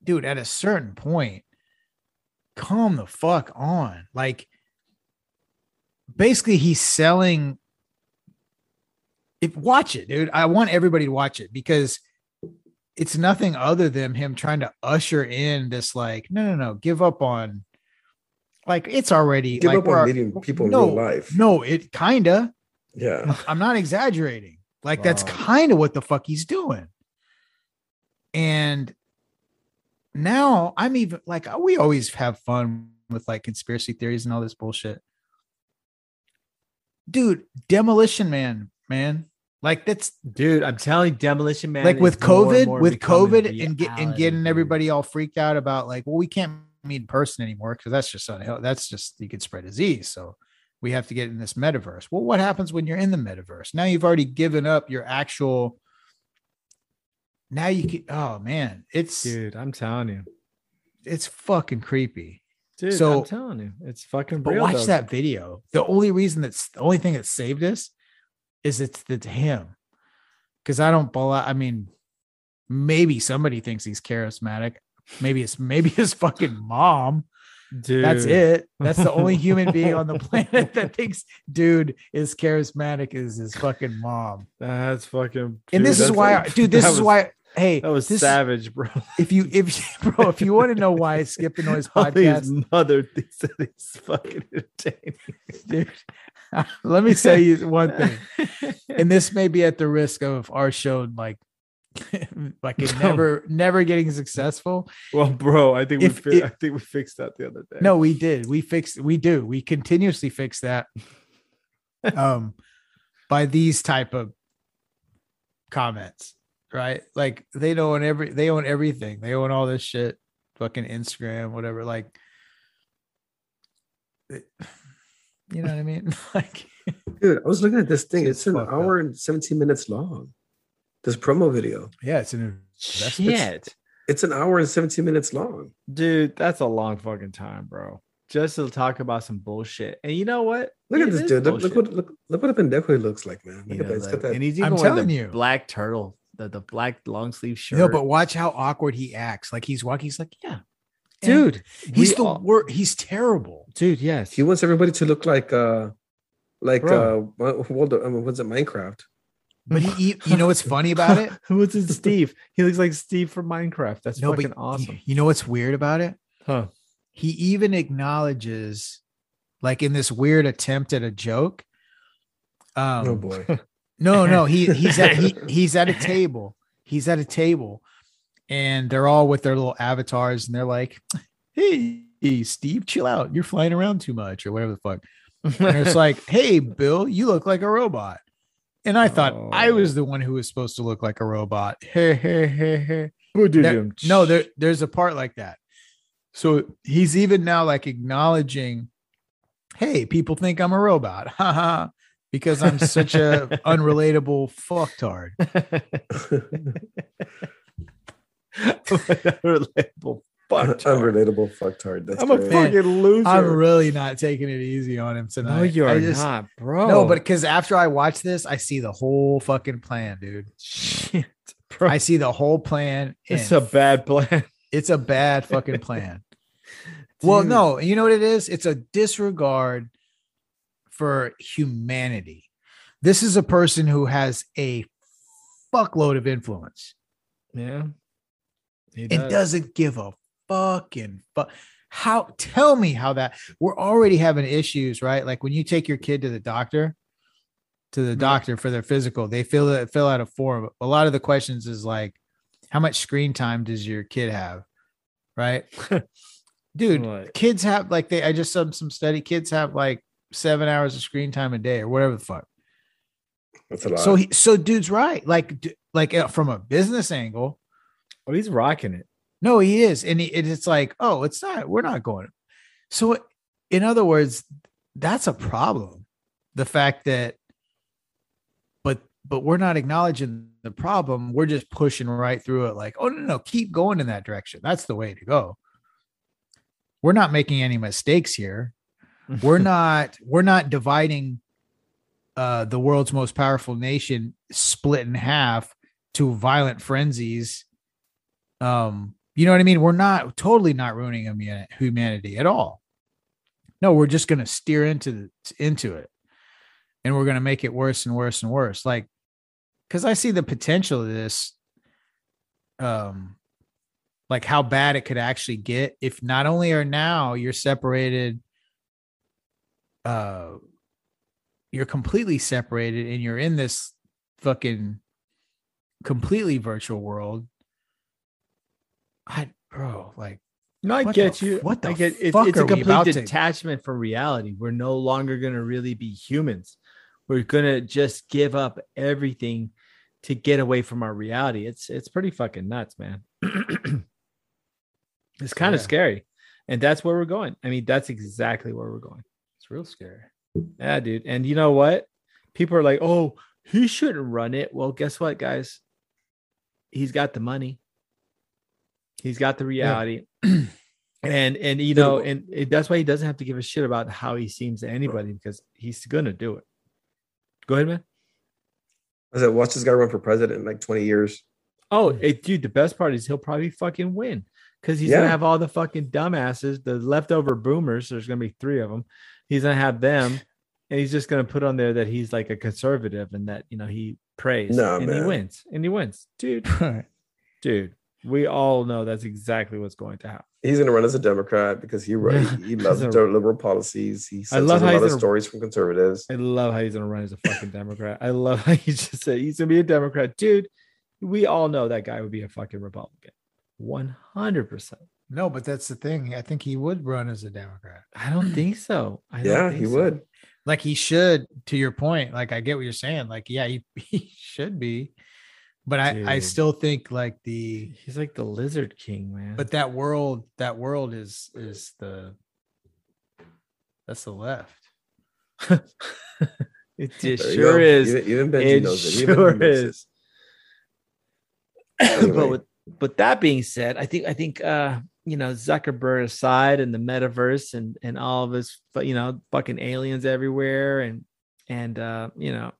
dude, at a certain point, calm the fuck on. Like, basically, he's selling. If watch it, dude. I want everybody to watch it because it's nothing other than him trying to usher in this, like, no, no, no, give up on. Like it's already give like up we're- on meeting people no, in real life No, it kinda. yeah I'm not exaggerating. Like that's kind of what the fuck he's doing. And now I'm even like we always have fun with like conspiracy theories and all this bullshit. Dude, Demolition Man, man. Like that's dude. I'm telling you, Demolition Man. like with COVID, more with COVID and get and getting everybody all freaked out about like, well, we can't meet in person anymore because that's just unhealthy. That's just you could spread disease. So we have to get in this metaverse. Well, what happens when you're in the metaverse? Now you've already given up your actual. Now you can. Oh man, it's dude. I'm telling you, it's fucking creepy. dude. So- I'm telling you, it's fucking. But real, watch though. that video. The only reason that's the only thing that saved us is it's it's him. Because I don't I mean, maybe somebody thinks he's charismatic. Maybe it's maybe his fucking mom. Dude. That's it. That's the only human being on the planet that thinks dude is charismatic is his fucking mom. That's fucking. And this is why, like- dude. This is was- why. Hey, that was this, savage, bro. If you, if bro, if you want to know why I skip the noise podcast, mother things that is fucking entertaining. dude. Let me say you one thing. and this may be at the risk of our show like like it never never getting successful Well, bro, I think If we fi- it- I think we fixed that the other day. no we did we fixed we do we continuously fix that um by these type of comments right like they own every they own everything they own all this shit fucking instagram whatever like it- you know what i mean like Dude, I was looking at this thing. It's It's, an fucked up. hour and 17 minutes long. This promo video. yeah it's an shit, It's an hour and 17 minutes long. dude, that's a long fucking time, bro. Just to talk about some bullshit. And you know what? Look at this dude. Look, look what look, look what a pendejo looks like, man. Look You at that. Like- that. and he's even I'm wearing telling the you. black turtle, the, the black long sleeve shirt. no but watch how awkward he acts like he's walking he's like yeah dude, He's the all- wor He's terrible. dude. Yes, He wants everybody to look like uh like Bro. uh what- what I mean, what's it Minecraft? But he, you know what's funny about it? What's it, Steve? He looks like Steve from Minecraft. That's No, fucking awesome. You know what's weird about it? Huh. He even acknowledges, like in this weird attempt at a joke. Um, oh boy. No, no, he he's at he, he's at a table. He's at a table, and they're all with their little avatars, and they're like, "Hey, Steve, chill out. You're flying around too much, or whatever the fuck." And it's like, "Hey, Bill, you look like a robot." And I thought I was the one who was supposed to look like a robot. Hey, hey, hey, hey. There- no, there, there's a part like that. So he's even now like acknowledging, "Hey, people think I'm a robot, haha." Because I'm such a unrelatable fucktard. Unrelatable. Fuck. Unrelatable fucktard. That's I'm a great. Man, fucking loser. I'm really not taking it easy on him tonight. no, you're just- not, bro. No, but because after I watch this, I see the whole fucking plan, dude. shit, bro. I see the whole plan. it's a bad plan. it's a bad fucking plan. well, no, you know what it is? It's a disregard for humanity. This is a person who has a fuckload of influence Yeah. It and doesn't give a fucking fuck. How tell me how that we're already having issues, right? Like when you take your kid to the doctor, to the Mhm. doctor for their physical, they fill it fill out a form. A lot of the questions is like, how much screen time does your kid have? Right. Dude, kids have like they I just saw some study, kids have like seven hours of screen time a day or whatever the fuck. That's a lot. So he so dude's right. Like like uh, from a business angle, Oh, he's rocking it. No, he is. And he, it- it's like, oh, it's not, we're not going. So, in other words, that's a problem. The fact that, but, but we're not acknowledging the problem. We're just pushing right through it like, oh, no, no, keep going in that direction. That's the way to go. We're not making any mistakes here. We're not, we're not dividing uh, the world's most powerful nation split in half to violent frenzies um you know what i mean? We're not totally not ruining humanity at all. No we're just going to steer into into it. And we're going to make it worse and worse and worse. Like because i see the potential of this um like how bad it could actually get if not only are now you're separated uh you're completely separated and you're in this fucking completely virtual world I bro, like No, I get the- you. what the I get it, fuck it's are a complete to- detachment from reality. We're no longer gonna really be humans. we're gonna just give up everything to get away from our reality. It's it's pretty fucking nuts, man. it's kind of Yeah. scary. And that's where we're going. I mean, that's exactly where we're going. It's real scary. Yeah, dude. And you know what? People are like, oh, he shouldn't run it. Well, guess what, guys? He's got the money. He's got the reality. and and you know, and it, that's why he doesn't have to give a shit about how he seems to anybody because he's gonna do it. Go ahead, man. I said, watch this guy run for president in like 20 years. Oh, it, dude, the best part is he'll probably fucking win because he's gonna have all the fucking dumbasses, the leftover boomers. There's gonna be three of them. He's gonna have them, and he's just gonna put on there that he's like a conservative and that you know he prays. Nah, and he wins, and he wins, dude. Dude, we all know that's exactly what's going to happen. He's going to run as a Democrat because he Yeah. he loves a- liberal policies. He I love senses a how lot he's of gonna- stories from conservatives. I love how he's gonna run as a fucking Democrat. I love how he just said he's gonna be a Democrat, dude. We all know that guy would be a fucking Republican, one hundred percent. No, but that's the thing. I think he would run as a Democrat. I don't think so. I Yeah, think he so. would. Like he should, to your point. Like I get what you're saying. Like, yeah, he, he should be. But I, I still think like the He's like the Lizard King, man. but that world, that world is is the that's the left. it, it sure go. is. Even, even Benji It knows it. Even sure he knows it. is. Anyway. but with but that being said, I think I think uh you know Zuckerberg aside and the metaverse and and all of his you know fucking aliens everywhere and and uh you know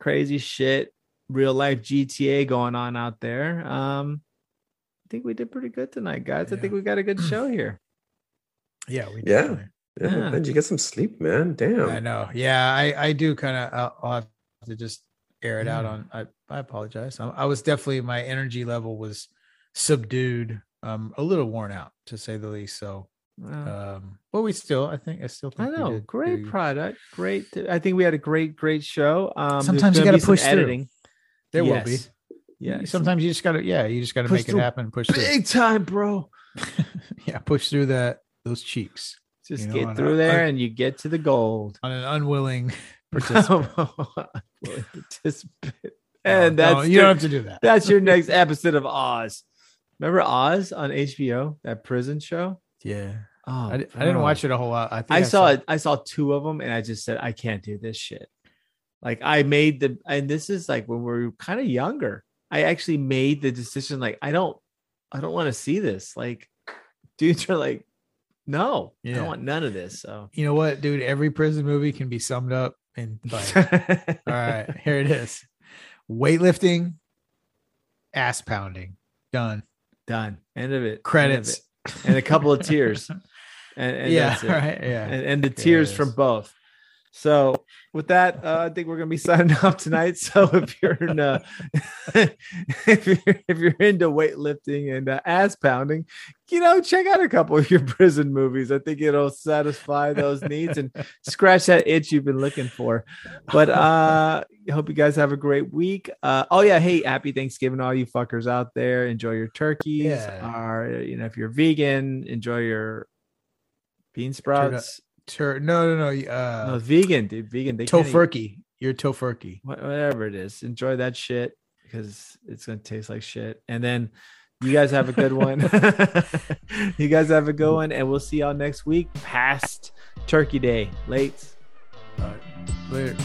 crazy shit real life GTA going on out there. Um I think we did pretty good tonight, guys. I think we got a good show here. Yeah, we Yeah. definitely- Yeah, Yeah. Benji, get some sleep, man. Damn. I know. Yeah, I I do kind of. I'll, I'll have to just air it out on. I I apologize. I, I was definitely my energy level was subdued, um, a little worn out to say the least. So, Wow. um, but we still, I think, I still I think we know. did Great pretty- product. Great. I think we had a great, great show. Um, Sometimes you gotta be some push through. editing. There will be. Yeah. Sometimes you just gotta, yeah, you just gotta Push make it happen. Push through. big time, bro. yeah, push through that those cheeks Just You know, get through I- there I- and you get to the gold. on an unwilling participant. Participant. No, And that's no, you your, don't have to do that. that's your next episode of Oz. Remember Oz on HBO, that prison show? Yeah, Oh, I, I didn't watch it a whole lot. I think I saw it. I saw two of them, and I just said, I can't do this shit. Like I made the, and this is like when we are kind of younger. I actually made the decision. Like I don't, I don't want to see this. Like dudes are like, no, I don't want none of this. So, You know what, dude? Every prison movie can be summed up in like, all right, here it is: weightlifting, ass pounding, done. done. End of it. End of Credits. it. and a couple of tears. And, and yeah, that's it. right. Yeah, and, and the tears from both. So with that, uh, I think we're gonna be signing off tonight. So if you're in, uh, if you're if you're into weightlifting and uh, ass pounding, you know, check out a couple of your prison movies. I think it'll satisfy those needs and scratch that itch you've been looking for. But uh, I hope you guys have a great week. Uh, oh yeah, hey, happy Thanksgiving, all you fuckers out there. Enjoy your turkeys. Yeah. Or you know, if you're vegan, enjoy your bean sprouts. Tur- no, no, no. Uh, No, vegan, dude. Vegan. They tofurkey. You're tofurkey. wha- whatever it is. Enjoy that shit because it's gonna taste like shit. And then you guys have a good one. you guys have a good one, and we'll see y'all next week. Past Turkey Day, late. All right. Later.